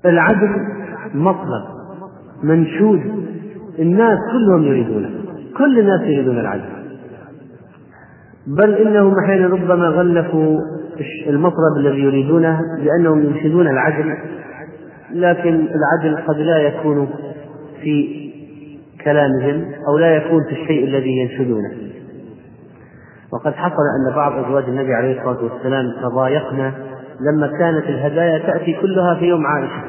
والعدل مطلب منشود الناس كلهم يريدونه كل الناس يريدون العدل بل إنهم أحيانا ربما غلفوا المطلب الذي يريدونه لأنهم ينشدون العدل لكن العدل قد لا يكون في كلامهم أو لا يكون في الشيء الذي ينشدونه. وقد حصل أن بعض أزواج النبي عليه الصلاة والسلام تضايقن لما كانت الهدايا تأتي كلها في يوم عائشة.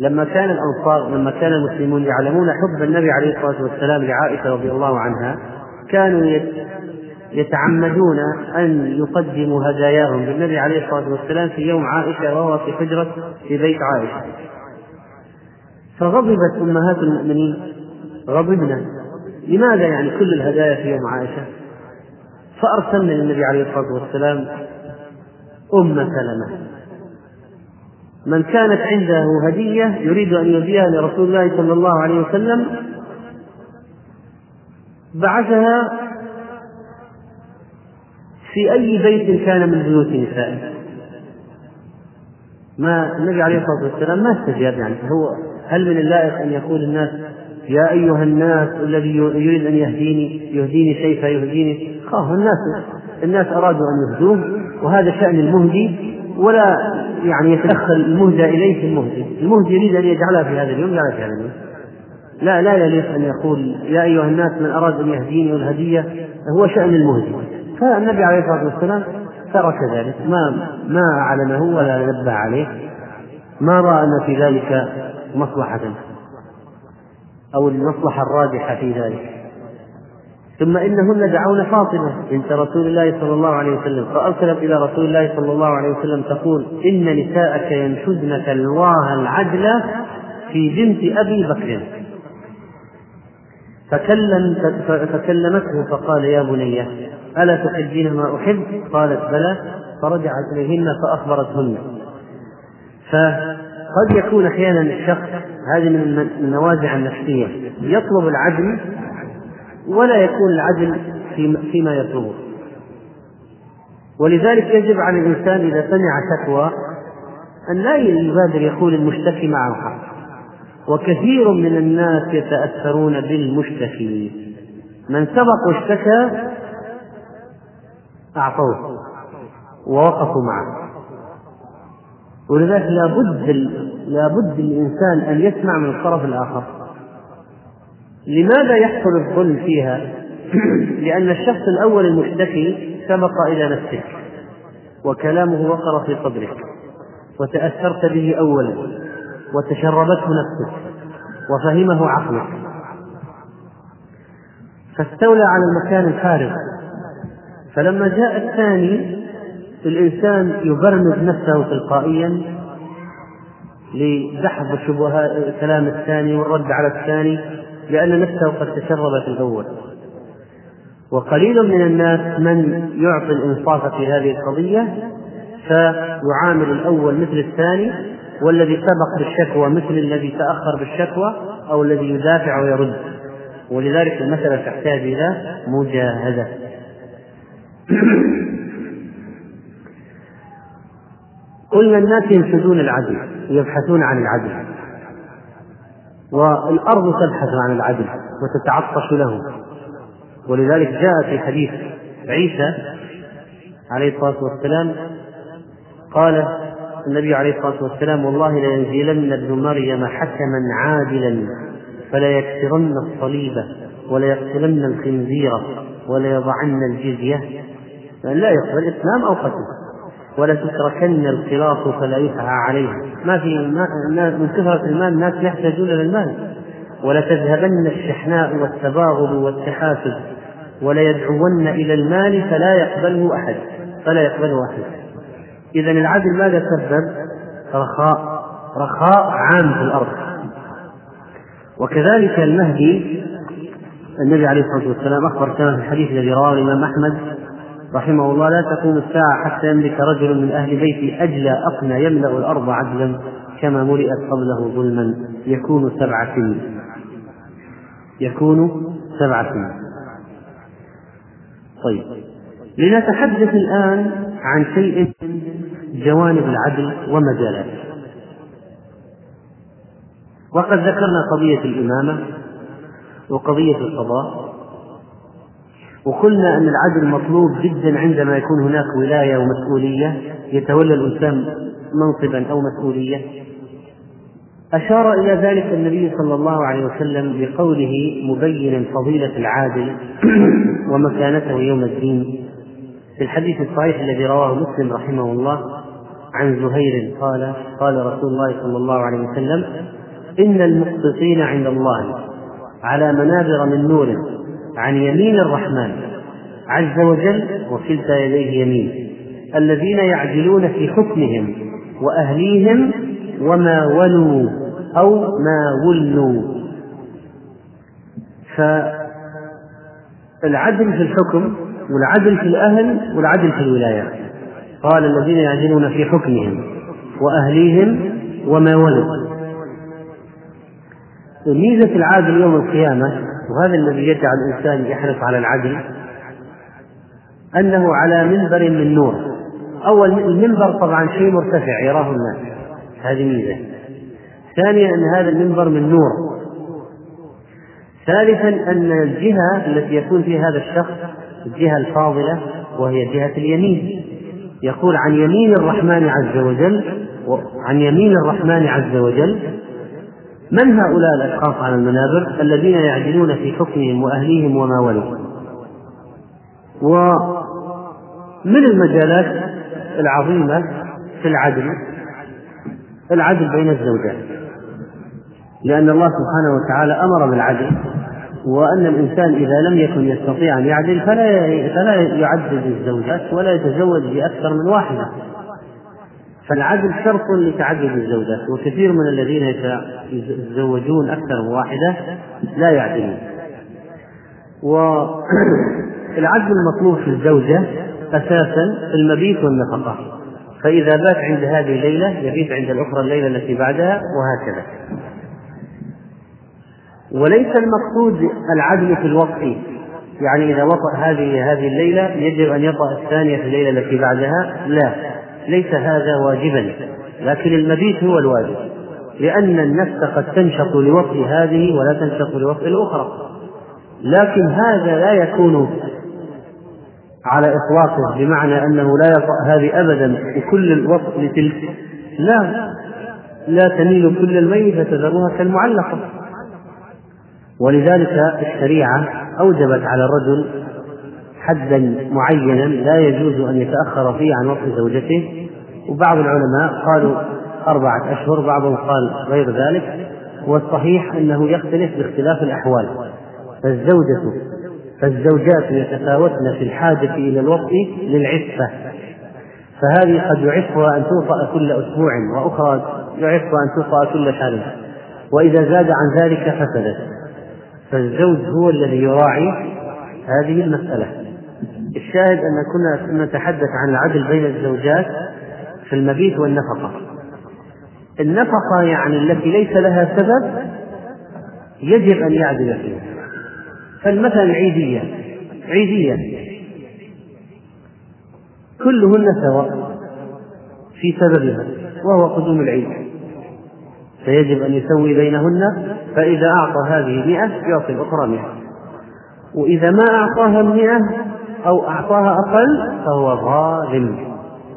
لما كان الأنصار لما كان المسلمون يعلمون حب النبي عليه الصلاة والسلام لعائشة رضي الله عنها كانوا يتعمدون أن يقدموا هداياهم للنبي عليه الصلاة والسلام في يوم عائشة وهو في حجرة في بيت عائشة. فغضبت أمهات المؤمنين. غضبنا. لماذا يعني كل الهدايا في يوم عائشة؟ فأرسلنا للنبي عليه الصلاة والسلام أم سلمة. من كانت عنده هدية يريد أن يهديها لرسول الله صلى الله عليه وسلم بعثها في أي بيت كان من بيوت نسائه. ما النبي عليه الصلاة والسلام ما استجاب يعني. هو هل من اللائق أن يقول الناس يا أيها الناس الذي يريد أن يهديني يهديني كيف يهديني خاف الناس الناس أرادوا أن يهدوه وهذا شأن المهدي ولا يعني يتدخل المهدى إليه في المهدي. المهدي يريد أن يجعلها في هذا اليوم يجعلها في هذا اليوم. لا لا يليق أن يقول يا أيها الناس من أراد أن يهديني والهدية هو شأن المهدي. فالنبي عليه الصلاة والسلام ترك ذلك. ما ما أعلنه ولا نبه عليه. ما رأى أن في ذلك مصلحة. أو المصلحة الراجحة في ذلك. ثم إنهن دعون فاطمة بنت رسول الله صلى الله عليه وسلم. فأرسلت إلى رسول الله صلى الله عليه وسلم تقول إن نساءك ينشدنك الله العدل في بنت أبي بكر. فكلم فكلمته فقال يا بني ألا تحبين ما أحب؟ قالت بلى فرجعت إليهن فأخبرتهن. فقد يكون أحيانا الشخص هذه من النوازع النفسية يطلب العدل ولا يكون العدل فيما يطلبه. ولذلك يجب على الإنسان إذا سمع شكوى أن لا يبادر يقول المشتكي معه حق. وكثير من الناس يتأثرون بالمشتكي. من سبق واشتكى أعطوه. ووقفوا معه. ولذلك لابد لابد للإنسان أن يسمع من الطرف الآخر. لماذا يحصل الظلم فيها؟ لأن الشخص الأول المشتكي سبق إلى نفسك وكلامه وقر في صدرك وتأثرت به أولا وتشربته نفسك وفهمه عقلك. فاستولى على المكان الفارغ. فلما جاء الثاني الإنسان يبرمج نفسه تلقائيا لدحض شبهات كلام الثاني والرد على الثاني لأن نفسه قد تشرب في الأول. وقليل من الناس من يعطي الإنصاف في هذه القضية فيعامل الأول مثل الثاني والذي سبق بالشكوى مثل الذي تأخر بالشكوى أو الذي يدافع ويرد. ولذلك المسألة تحتاج إلى مجاهدة. قلنا الناس ينشدون العدل ويبحثون عن العدل. والأرض تبحث عن العدل وتتعطش له. ولذلك جاء في حديث عيسى عليه الصلاة والسلام قال النبي عليه الصلاة والسلام والله لينزلن ابن مريم حكما عادلا فلا يكسرن الصليب ولا يقتلن الخنزير ولا يضعن الجزية. لا يقبل إسلام أو قتل. ولا تتركن فلا يسعى عليه ما في من كثرة المال الناس يحتاجون للمال ولا تذهبن الشحناء والتباغض والتحاسد. ولا يدعون إلى المال فلا يقبله أحد. فلا يقبله أحد. إذا العدل ماذا سبب؟ رخاء. رخاء عام في الأرض. وكذلك المهدي النبي عليه الصلاة والسلام أخبر كما في الحديث الذي رواه الإمام أحمد رحمه الله لا تقوم الساعة حتى يملك رجل من أهل بيتي أجلى أقنى يملأ الأرض عدلا كما ملئت قبله ظلما. يكون سبع سنين. يكون سبع سنين. طيب. لنتحدث الآن عن شيء جوانب العدل ومجالاته وقد ذكرنا قضية الإمامة وقضية القضاء. وقلنا أن العدل مطلوب جدا عندما يكون هناك ولاية ومسؤولية يتولى الإنسان منصبا أو مسؤولية. أشار إلى ذلك النبي صلى الله عليه وسلم بقوله مبينا فضيلة العادل ومكانته يوم الدين. في الحديث الصحيح الذي رواه مسلم رحمه الله عن زهير قال قال رسول الله صلى الله عليه وسلم إن المقسطين عند الله على منابر من نور عن يمين الرحمن عز وجل وكلتا يديه يمين الذين يعدلون في حكمهم وأهليهم وما ولوا أو ما ولوا. فالعدل في الحكم والعدل في الأهل والعدل في الولايات قال الذين يعدلون في حكمهم وأهليهم وما ولد ميزة العادل يوم القيامة وهذا الذي يجعل الإنسان يحرص على العدل أنه على منبر من نور. أول المنبر طبعا شيء مرتفع يراه الناس. هذه ميزة. ثانيا أن هذا المنبر من نور. ثالثا أن الجهة التي يكون فيها هذا الشخص الجهة الفاضلة وهي جهة اليمين. يقول عن يمين الرحمن عز وجل عن يمين الرحمن عز وجل من هؤلاء الأشخاص على المنابر الذين يعدلون في حكمهم وأهليهم وما ولوا؟ ومن المجالات العظيمة في العدل؟ العدل بين الزوجات. لأن الله سبحانه وتعالى أمر بالعدل وأن الإنسان إذا لم يكن يستطيع أن يعدل فلا فلا يعدد الزوجات ولا يتزوج بأكثر من واحدة. فالعدل شرط لتعدد الزوجات وكثير من الذين يتزوجون أكثر من واحدة لا يعدلون. والعدل المطلوب في الزوجة أساسا المبيت والنفقة. فإذا بات عند هذه الليلة يبيت عند الأخرى الليلة التي بعدها وهكذا. وليس المقصود العدل في الوقت. يعني إذا وطأ هذه هذه الليلة يجب أن يطأ الثانية في الليلة التي بعدها؟ لا. ليس هذا واجبا لكن المبيت هو الواجب لأن النفس قد تنشط لوطء هذه ولا تنشط لوطء الأخرى. لكن هذا لا يكون على إطلاقه بمعنى أنه لا يطأ هذه أبدا وكل الوطء لتلك. لا لا تميل كل الميل فتذرها كالمعلقة. ولذلك الشريعة أوجبت على الرجل حدا معينا لا يجوز أن يتأخر فيه عن وقت زوجته. وبعض العلماء قالوا أربعة أشهر بعضهم قال غير ذلك. والصحيح أنه يختلف باختلاف الأحوال. فالزوجة فالزوجات يتفاوتن في الحاجة إلى الوطء للعفة. فهذه قد يعفها أن توطأ كل أسبوع وأخرى يعفها أن توطأ كل شهر. وإذا زاد عن ذلك فسدت. فالزوج هو الذي يراعي هذه المسألة. الشاهد أن كنا نتحدث عن العدل بين الزوجات في المبيت والنفقة. النفقة يعني التي ليس لها سبب يجب أن يعدل فيها. فالمثل العيدية عيدية. كلهن سواء في سببها وهو قدوم العيد. فيجب أن يسوي بينهن فإذا أعطى هذه مئة يعطي الأخرى مئة. وإذا ما أعطاها مئة أو أعطاها أقل فهو ظالم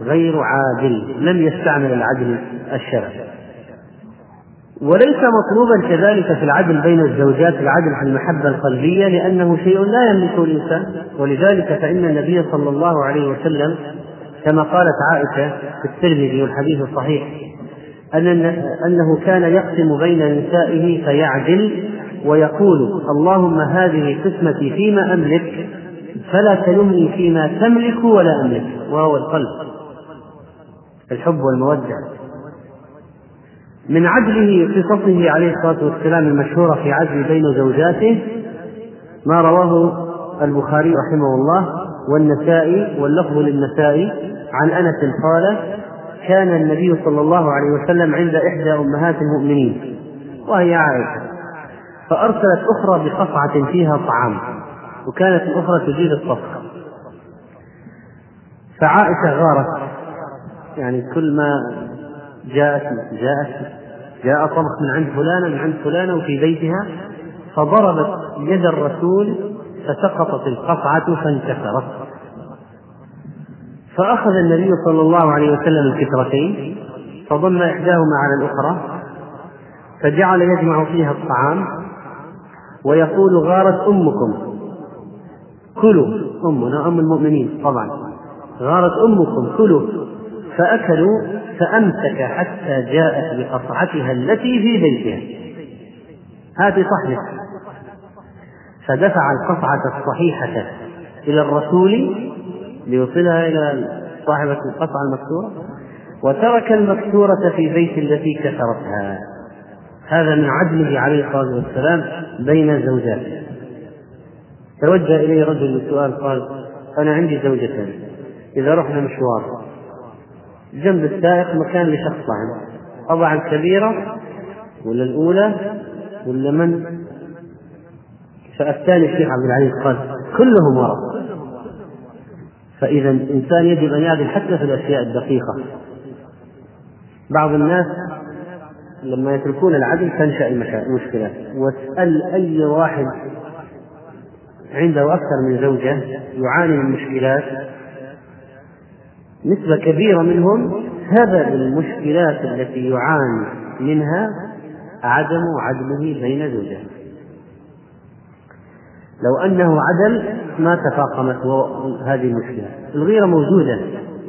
غير عادل لم يستعمل العدل الشرعي. وليس مطلوبا كذلك في العدل بين الزوجات العدل في المحبة القلبية لأنه شيء لا يملكه الإنسان. ولذلك فإن النبي صلى الله عليه وسلم كما قالت عائشة في الترمذي والحديث الصحيح أن أنه كان يقسم بين نسائه فيعدل ويقول اللهم هذه قسمتي فيما أملك فلا تلمني فيما تملك ولا أملك. وهو القلب. الحب والمودة. من عدله قصصه عليه الصلاة والسلام المشهورة في عدل بين زوجاته ما رواه البخاري رحمه الله والنسائي واللفظ للنسائي عن أنس قال كان النبي صلى الله عليه وسلم عند إحدى أمهات المؤمنين وهي عائشة فأرسلت أخرى بقصعة فيها طعام. وكانت الأخرى تجيد الطبخ فعائشة غارت. يعني كل ما جاءت جاءت جاء طبخ من عند فلانة من عند فلانة وفي بيتها فضربت يد الرسول فسقطت القطعة فانكسرت. فأخذ النبي صلى الله عليه وسلم الكسرتين فضم إحداهما على الأخرى فجعل يجمع فيها الطعام ويقول غارت أمكم. كلوا أمنا أم المؤمنين طبعا. غارت أمكم كلوا. فأكلوا فأمسك حتى جاءت بقطعتها التي في بيتها. هذه صحيح فدفع القطعة الصحيحة إلى الرسول ليوصلها إلى صاحبة القطعة المكسورة وترك المكسورة في بيت التي كسرتها. هذا من عدله عليه الصلاة والسلام بين الزوجات توجه إليه رجل بسؤال قال أنا عندي زوجتين إذا رحنا مشوار جنب السائق مكان لشخص طعم طبعا الكبيرة ولا الأولى ولا من؟ فالثاني الشيخ عبد العزيز قال كلهم ورق فإذا الإنسان يجب أن يعدل حتى في الأشياء الدقيقة. بعض الناس لما يتركون العدل تنشأ المشكلات واسأل أي واحد عنده أكثر من زوجة يعاني من مشكلات. نسبة كبيرة منهم سبب المشكلات التي يعاني منها عدم عدله بين زوجين لو أنه عدل ما تفاقمت هذه المشكلة. الغيرة موجودة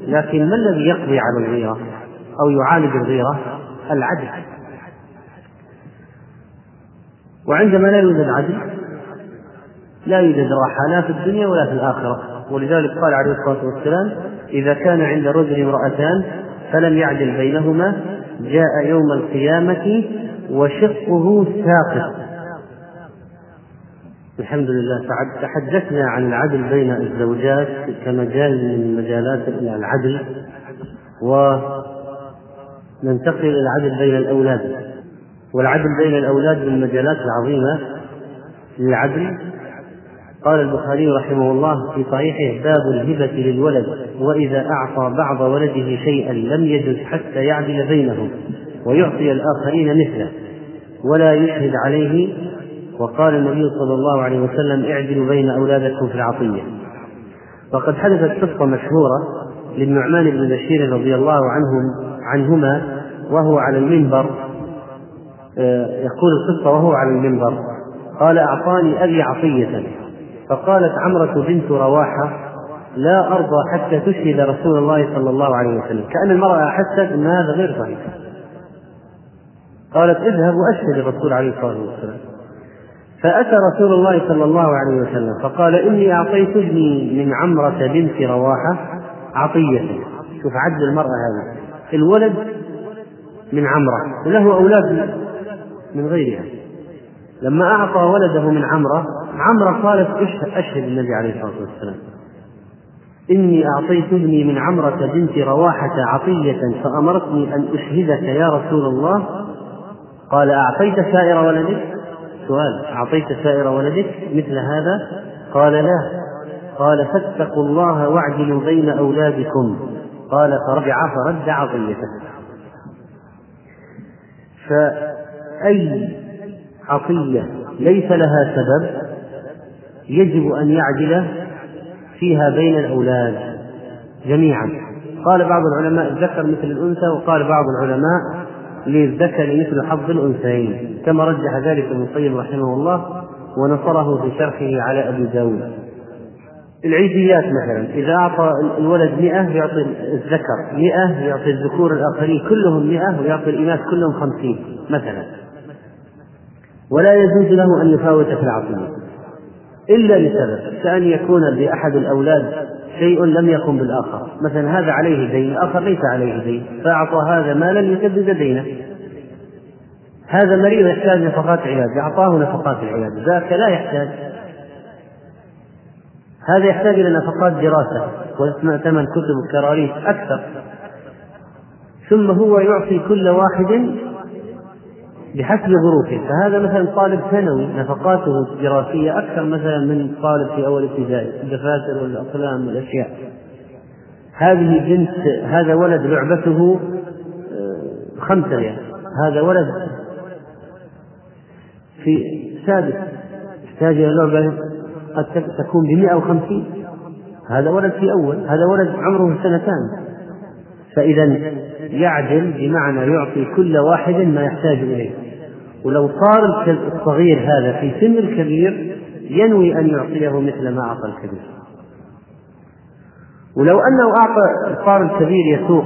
لكن ما الذي يقضي على الغيرة أو يعالج الغيرة؟ العدل. وعندما لا يوجد عدل لا يوجد راحة لا في الدنيا ولا في الآخرة. ولذلك قال عليه الصلاة والسلام إذا كان عند الرجل امرأتان فلم يعدل بينهما جاء يوم القيامة وشقه ساقط. الحمد لله تحدثنا عن العدل بين الزوجات كمجال من مجالات العدل وننتقل إلى العدل بين الأولاد. والعدل بين الأولاد من المجالات العظيمة للعدل قال البخاري رحمه الله في صحيحه باب الهبة للولد وإذا أعطى بعض ولده شيئا لم يجز حتى يعدل بينهم ويعطي الآخرين مثله ولا يشهد عليه وقال النبي صلى الله عليه وسلم اعدلوا بين أولادكم في العطية. وقد حدثت قصة مشهورة للنعمان بن بشير رضي الله عنهم عنهما وهو على المنبر آه، يقول القصة وهو على المنبر قال أعطاني أبي عطية. فقالت عمرة بنت رواحة لا أرضى حتى تشهد رسول الله صلى الله عليه وسلم. كأن المرأة أحست أن هذا غير صحيح. قالت اذهب وأشهد الرسول عليه الصلاة والسلام. فأتى رسول الله صلى الله عليه وسلم فقال إني أعطيت ابني من عمرة بنت رواحة عطية. شوف عدل المرأة هذا الولد من عمرة وله أولاد من غيرها. لما أعطى ولده من عمرة عمرة قالت أشهد النبي عليه الصلاة والسلام؟ إني أعطيت ابني من عمرة بنت رواحة عطية فأمرتني أن أشهدك يا رسول الله. قال أعطيت سائر ولدك؟ سؤال أعطيت سائر ولدك مثل هذا؟ قال لا. قال فاتقوا الله واعدلوا بين أولادكم. قال فرجع فرد عطيته. فأي عطية ليس لها سبب؟ يجب أن يعدل فيها بين الأولاد جميعا. قال بعض العلماء الذكر مثل الأنثى وقال بعض العلماء للذكر مثل حظ الأنثيين. كما رجح ذلك ابن القيم رحمه الله ونصره في شرحه على أبي داود. العيديات مثلا إذا أعطى الولد مئة يعطي الذكر مئة يعطي الذكور الآخرين كلهم مئة ويعطي الإناث كلهم خمسين مثلا. ولا يجوز له أن يفاوت في العطية إلا لسبب كأن يكون بأحد الأولاد شيء لم يكن بالآخر. مثلا هذا عليه دين الآخر ليس عليه دين فأعطى هذا مالا يسدد دينه. هذا مريض يحتاج نفقات علاج أعطاه نفقات العلاج ذاك لا يحتاج. هذا يحتاج إلى نفقات دراسة ثمن كتب وكراريس أكثر. ثم هو يعطي كل واحد بحسب ظروفه. فهذا مثلا طالب ثانوي نفقاته الدراسية أكثر مثلا من طالب في أول ابتدائي الدفاتر والأقلام والأشياء. هذه بنت هذا ولد لعبته آه، خمسة ريال. هذا ولد في سادس يحتاج إلى لعبة قد تكون بمئة وخمسين. هذا ولد في أول هذا ولد عمره سنتان. فإذا يعدل بمعنى يعطي كل واحد ما يحتاج إليه. ولو صار الصغير هذا في سن الكبير ينوي أن يعطيه مثل ما أعطى الكبير. ولو أنه أعطى صار الكبير يسوق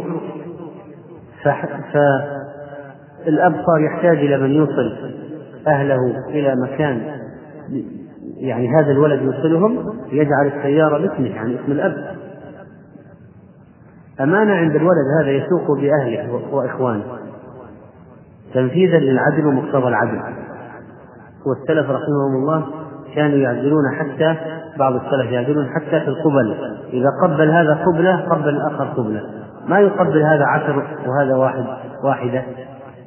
فالأب صار يحتاج إلى من يوصل أهله إلى مكان يعني هذا الولد يوصلهم يجعل السيارة باسمه يعني اسم الأب. أمانة عند الولد هذا يسوق بأهله وإخوانه. تنفيذا للعدل ومقتضى العدل. والسلف رحمهم الله كانوا يعدلون حتى بعض السلف يعدلون حتى في القبل. إذا قبل هذا قبلة قبل الآخر قبلة. ما يقبل هذا عشر وهذا واحد واحدة.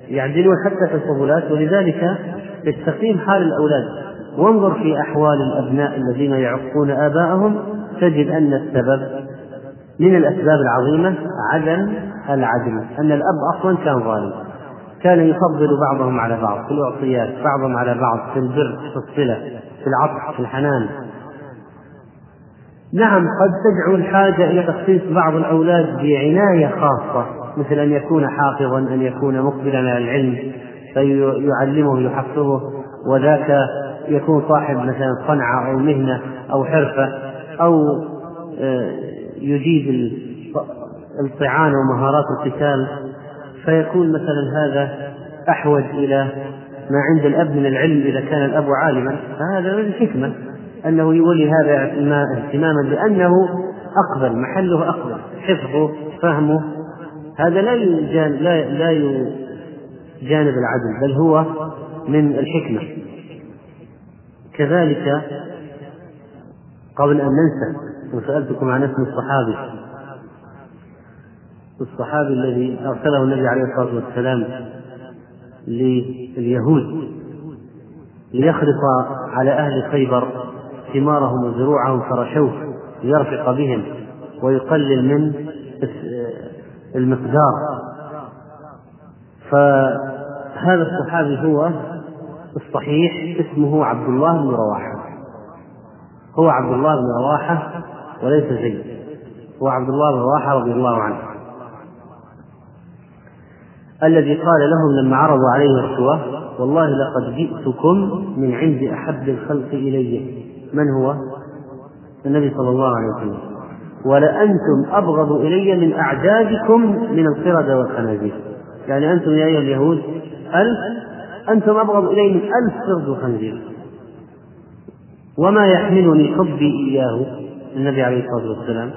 يعدلون حتى في القبلات ولذلك تستقيم حال الأولاد. وانظر في أحوال الأبناء الذين يعقون آباءهم تجد أن السبب من الأسباب العظيمة عدم العدل أن الأب أصلا كان ظالم. كان يفضل بعضهم على بعض في الأعطيات بعضهم على بعض في البر في الصلة في العطف في الحنان. نعم قد تدعو الحاجة إلى تخصيص بعض الأولاد بعناية خاصة مثل أن يكون حافظا أن يكون مقبلا على العلم فيعلمه يحفظه وذاك يكون صاحب مثلا صنعة أو مهنة أو حرفة أو آه، يجيد الطعان ومهارات القتال فيكون مثلا هذا أحوج إلى ما عند الأب من العلم إذا كان الأب عالما فهذا من الحكمة أنه يولي هذا اهتماما لأنه أقبل محله أقبل حفظه فهمه. هذا لا لا لا جانب العدل بل هو من الحكمة. كذلك قبل أن ننسى وسألتكم عن اسم الصحابي. الصحابي الذي أرسله النبي عليه الصلاة والسلام لليهود ليخرص على أهل خيبر ثمارهم وزروعهم فرشوه ليرفق بهم ويقلل من المقدار. فهذا الصحابي هو الصحيح اسمه عبد الله بن رواحة. هو عبد الله بن رواحة وليس زيد. هو عبد الله بن رواحة رضي الله عنه. الذي قال لهم لما عرضوا عليه الرشوة والله لقد جئتكم من عند أحب الخلق إلي. من هو؟ النبي صلى الله عليه وسلم. ولأنتم أبغض إلي من أعدادكم من القردة والخنازير. يعني أنتم يا أيها اليهود ألف أنتم أبغض إلي من ألف قرد وخنزير وما يحملني حبي إياه؟ النبي عليه الصلاة والسلام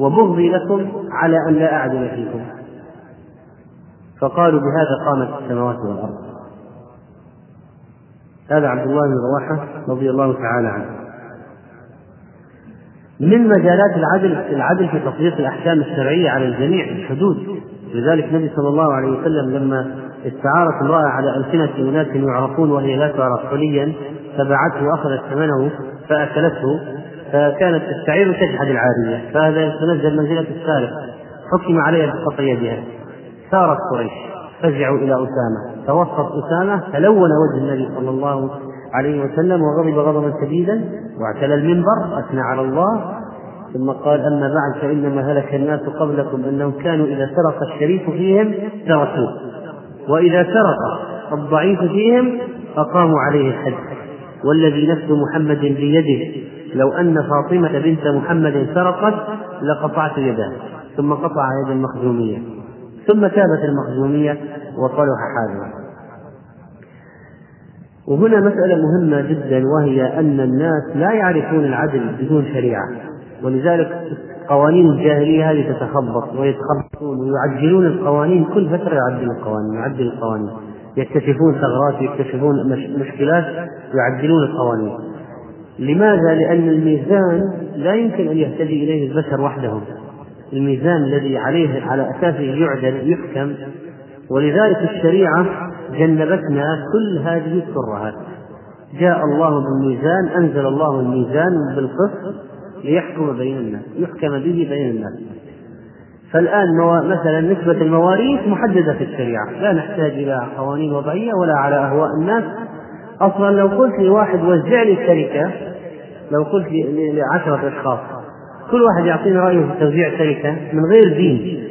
وبغضي لكم على أن لا أعدل فيكم. فقالوا بهذا قامت السماوات والأرض. هذا عبد الله بن رواحة رضي الله تعالى عنه. من مجالات العدل العدل في تطبيق الأحكام الشرعية على الجميع الحدود. لذلك النبي صلى الله عليه وسلم لما استعارت امرأة على ألسنة أناس يعرفون وهي لا تعرف حليا فباعته وأخذت ثمنه فأكلته. فكانت تستعير تجحد العارية فهذا يتنزل منزلة السارق. حكم عليها بقطع يدها. سارت قريش. فزعوا إلى أسامة. توسط أسامة تلون وجه النبي صلى الله عليه وسلم وغضب غضبا شديدا واعتلى المنبر أثنى على الله. ثم قال أما بعد فإنما هلك الناس قبلكم أنهم كانوا إذا سرق الشريف فيهم تركوه وإذا سرق الضعيف فيهم أقاموا عليه الحد. والذي نفس محمد بيده. لو أن فاطمة بنت محمد سرقت لقطعت يدها ثم قطع يد المخزومية ثم تابت المخزومية وصلح حالها وهنا مسألة مهمة جدا وهي أن الناس لا يعرفون العدل بدون شريعة ولذلك قوانين الجاهلية هذه تتخبط ويتخبطون ويعدلون القوانين كل فترة يعدلون القوانين يعدل القوانين يكتشفون ثغرات يكتشفون مشكلات يعدلون القوانين. لماذا؟ لأن الميزان لا يمكن أن يهتدي إليه البشر وحدهم. الميزان الذي عليه على أساسه يعدل يحكم. ولذلك الشريعة جنبتنا كل هذه الترهات جاء الله بالميزان أنزل الله الميزان بالقسط ليحكم بين الناس يحكم به بين الناس. فالآن مثلا نسبة المواريث محددة في الشريعة. لا نحتاج إلى قوانين وضعية ولا على أهواء الناس. أصلا لو قلت لواحد وزع لي الشركة لو قلت لعشرة أشخاص كل واحد يعطيني رأيه في توزيع شركة من غير دين.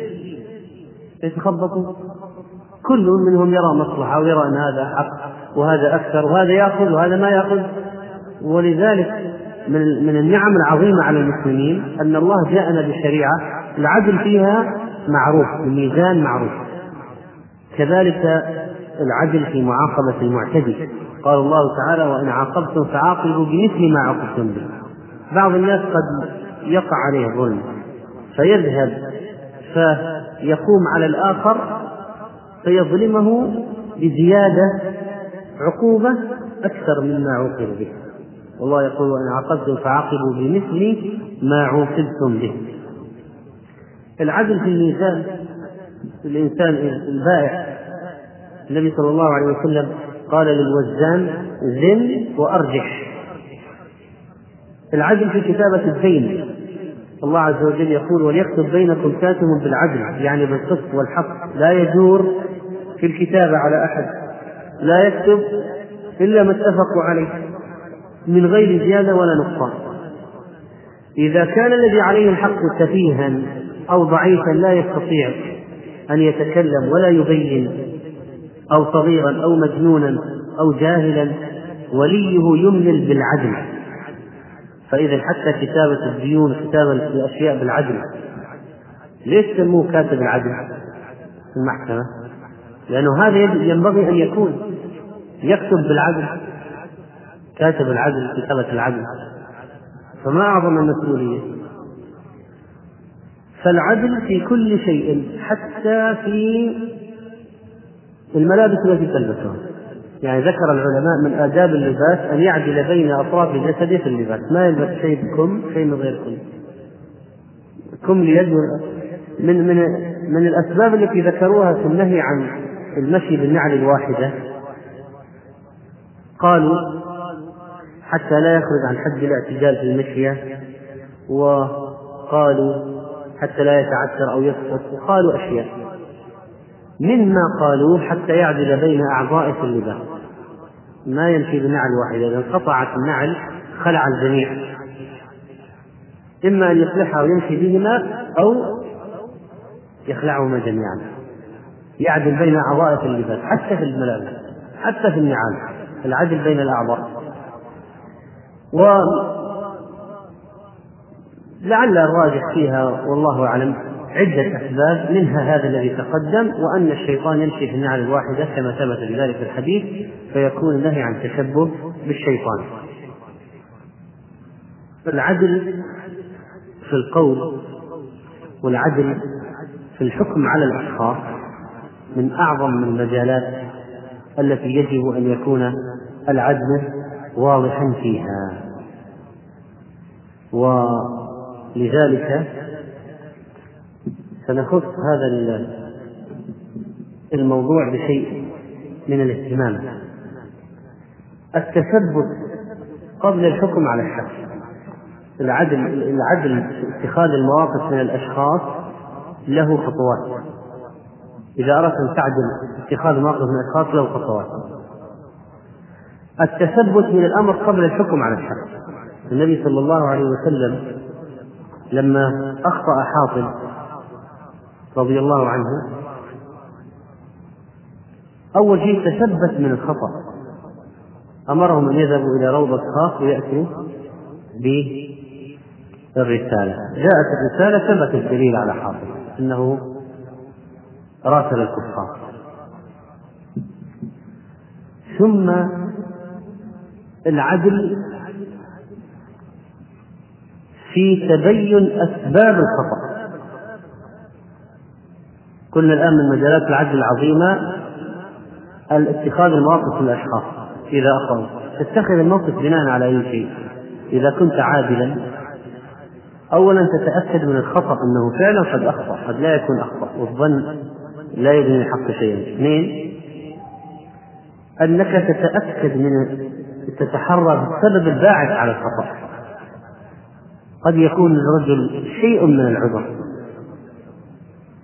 يتخبطوا كل منهم يرى مصلحة ويرى أن هذا حق وهذا أكثر وهذا يأخذ وهذا ما يأخذ. ولذلك من من النعم العظيمة على المسلمين أن الله جاءنا بشريعة العدل فيها معروف الميزان معروف. كذلك العدل في معاقبة المعتدي. قال الله تعالى وإن عاقبتم فعاقبوا بمثل ما عاقبتم به. بعض الناس قد يقع عليه ظلم فيذهب فيقوم على الآخر فيظلمه بزيادة عقوبة أكثر مما عوقب به. والله يقول وإن عاقبتم فعاقبوا بمثل ما عوقبتم به. العدل في الميزان الإنسان البائع. النبي صلى الله عليه وسلم قال للوزان زن وأرجح. العدل في كتابة الدين. الله عز وجل يقول وليكتب بينكم كاتب بالعدل. يعني بالقسط والحق. لا يجور في الكتابة على أحد. لا يكتب إلا ما اتفقوا عليه. من غير زيادة ولا نقصان. إذا كان الذي عليه الحق سفيها أو ضعيفا لا يستطيع أن يتكلم ولا يبين أو صغيرا أو مجنونا أو جاهلا وليه يملل بالعدل. فإذا حتى كتابة الديون كتابة الأشياء بالعدل. ليش سموه كاتب العدل؟ في المحكمة؟ لأنه هذا ينبغي أن يكون يكتب بالعدل كاتب العدل كتابة العدل. فما أعظم المسؤولية؟ فالعدل في كل شيء حتى في الملابس التي تلبسها. يعني ذكر العلماء من آداب اللباس أن يعدل بين أطراف جسده في اللباس. ما يلبس شيء بكم شيء من غير كم كم ليد من من من الأسباب التي ذكروها في النهي عن المشي بالنعل الواحدة. قالوا حتى لا يخرج عن حد الاعتدال في المشية. وقالوا حتى لا يتعثر أو يسقط. وقالوا أشياء. مما قالوا حتى يعدل بين أعضاء في اللباس. ما يمشي بنعل واحدة إذا انقطعت النعل خلع الجميع. إما أن يصلحها ويمشي بهما أو يخلعهما جميعا. يعدل بين أعضاء في اللباس حتى في الملابس حتى في النعال. العدل بين الأعضاء. ولعل الراجح فيها والله أعلم. عدة أسباب منها هذا الذي تقدم وأن الشيطان يمشي في النعل الواحدة كما ثبت بذلك في الحديث فيكون النهي عن التشبه بالشيطان. العدل في القول والعدل في الحكم على الأشخاص من أعظم المجالات التي يجب أن يكون العدل واضحا فيها. ولذلك سنخص هذا الموضوع بشيء من الاهتمام. التثبت قبل الحكم على الشخص. العدل العدل اتخاذ المواقف من الأشخاص له خطوات. إذا أردت أن تعدل اتخاذ مواقف من الأشخاص له خطوات. التثبت من الأمر قبل الحكم على الشخص. النبي صلى الله عليه وسلم لما أخطأ حاطب رضي الله عنه أول شيء تثبت من الخطأ. أمرهم أن يذهبوا إلى روضة خاص ويأتوا بالرسالة. جاءت الرسالة ثبت الدليل على حاطب أنه راسل الكفار. ثم العدل في تبين أسباب الخطأ. قلنا الآن من مجالات العدل العظيمة اتخاذ المواقف من الأشخاص إذا أخطأوا تتخذ الموقف بناء على أي شيء؟ إذا كنت عادلا. أولا تتأكد من الخطأ أنه فعلا قد أخطأ قد لا يكون أخطأ والظن لا يبني الحق شيئا. اثنين أنك تتأكد من تتحرى بالسبب الباعث على الخطأ. قد يكون للرجل شيء من العذر.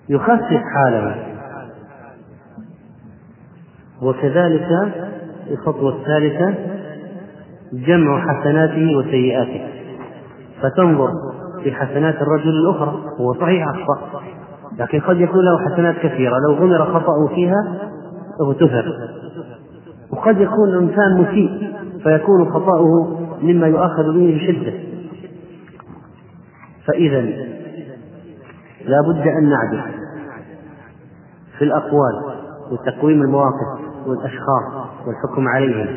يخفف حاله. وكذلك الخطوة الثالثة جمع حسناته وسيئاته. فتنظر في حسنات الرجل الأخرى هو صحيح أخطأ لكن قد يكون له حسنات كثيرة لو غمر خطأه فيها اغتفر وقد يكون الإنسان مسيء فيكون خطأه مما يؤاخذ به بشدة فإذا لا بد أن نعدل في الأقوال وتقويم المواقف والأشخاص والحكم عليهم.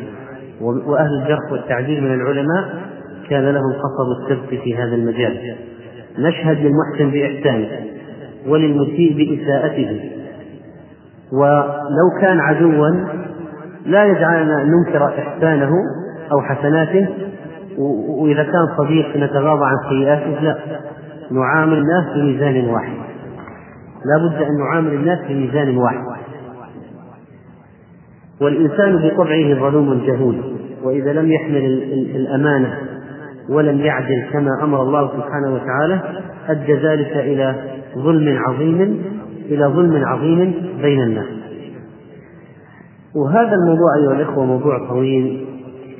وأهل الجرح والتعديل من العلماء كان لهم قصب السبت في هذا المجال. نشهد للمحسن بإحسانه وللمسيء بإساءته. ولو كان عدوا لا يجعلنا ننكر إحسانه أو حسناته. وإذا كان صديق نتغاضى عن سيئاته لا. نعامل الناس بميزان واحد. لا بد أن نعامل الناس بميزان واحد. والإنسان بطبعه ظلوم جهول وإذا لم يحمل الأمانة ولم يعدل كما أمر الله سبحانه وتعالى أدى ذلك إلى ظلم عظيم إلى ظلم عظيم بين الناس. وهذا الموضوع أيها الإخوة موضوع طويل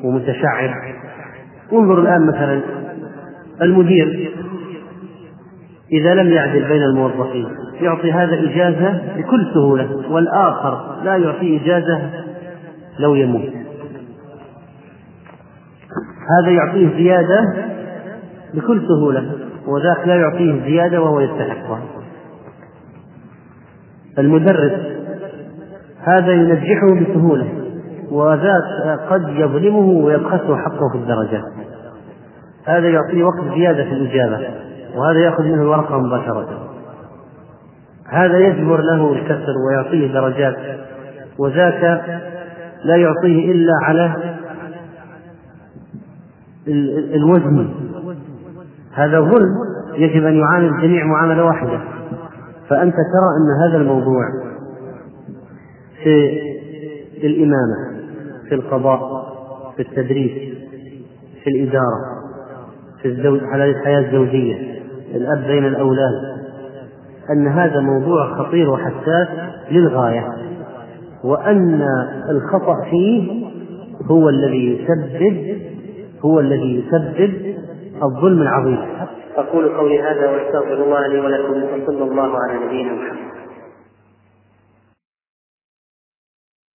ومتشعب. انظر الآن مثلا المدير. إذا لم يعدل بين الموظفين يعطي هذا إجازة بكل سهولة والآخر لا يعطي إجازة لو يموت. هذا يعطيه زيادة بكل سهولة وذاك لا يعطيه زيادة وهو يستحقها. المدرس هذا ينجحه بسهولة وذاك قد يظلمه ويبخسه حقه في الدرجات. هذا يعطيه وقت زيادة في الإجابة. وهذا يأخذ منه الورقة مباشرة. هذا يجبر له الكسر ويعطيه درجات وذاك لا يعطيه إلا على الوزن. هذا ظلم يجب أن يعامل الجميع معاملة واحدة. فأنت ترى أن هذا الموضوع في الإمامة في القضاء في التدريس في الإدارة في الزوج على الحياة الزوجية الأب بين الأولاد. أن هذا موضوع خطير وحساس للغاية وأن الخطأ فيه هو الذي يسبب هو الذي يسبب الظلم العظيم. أقول قولي هذا وأستغفر الله لي ولكم وصلى الله على نبينا محمد.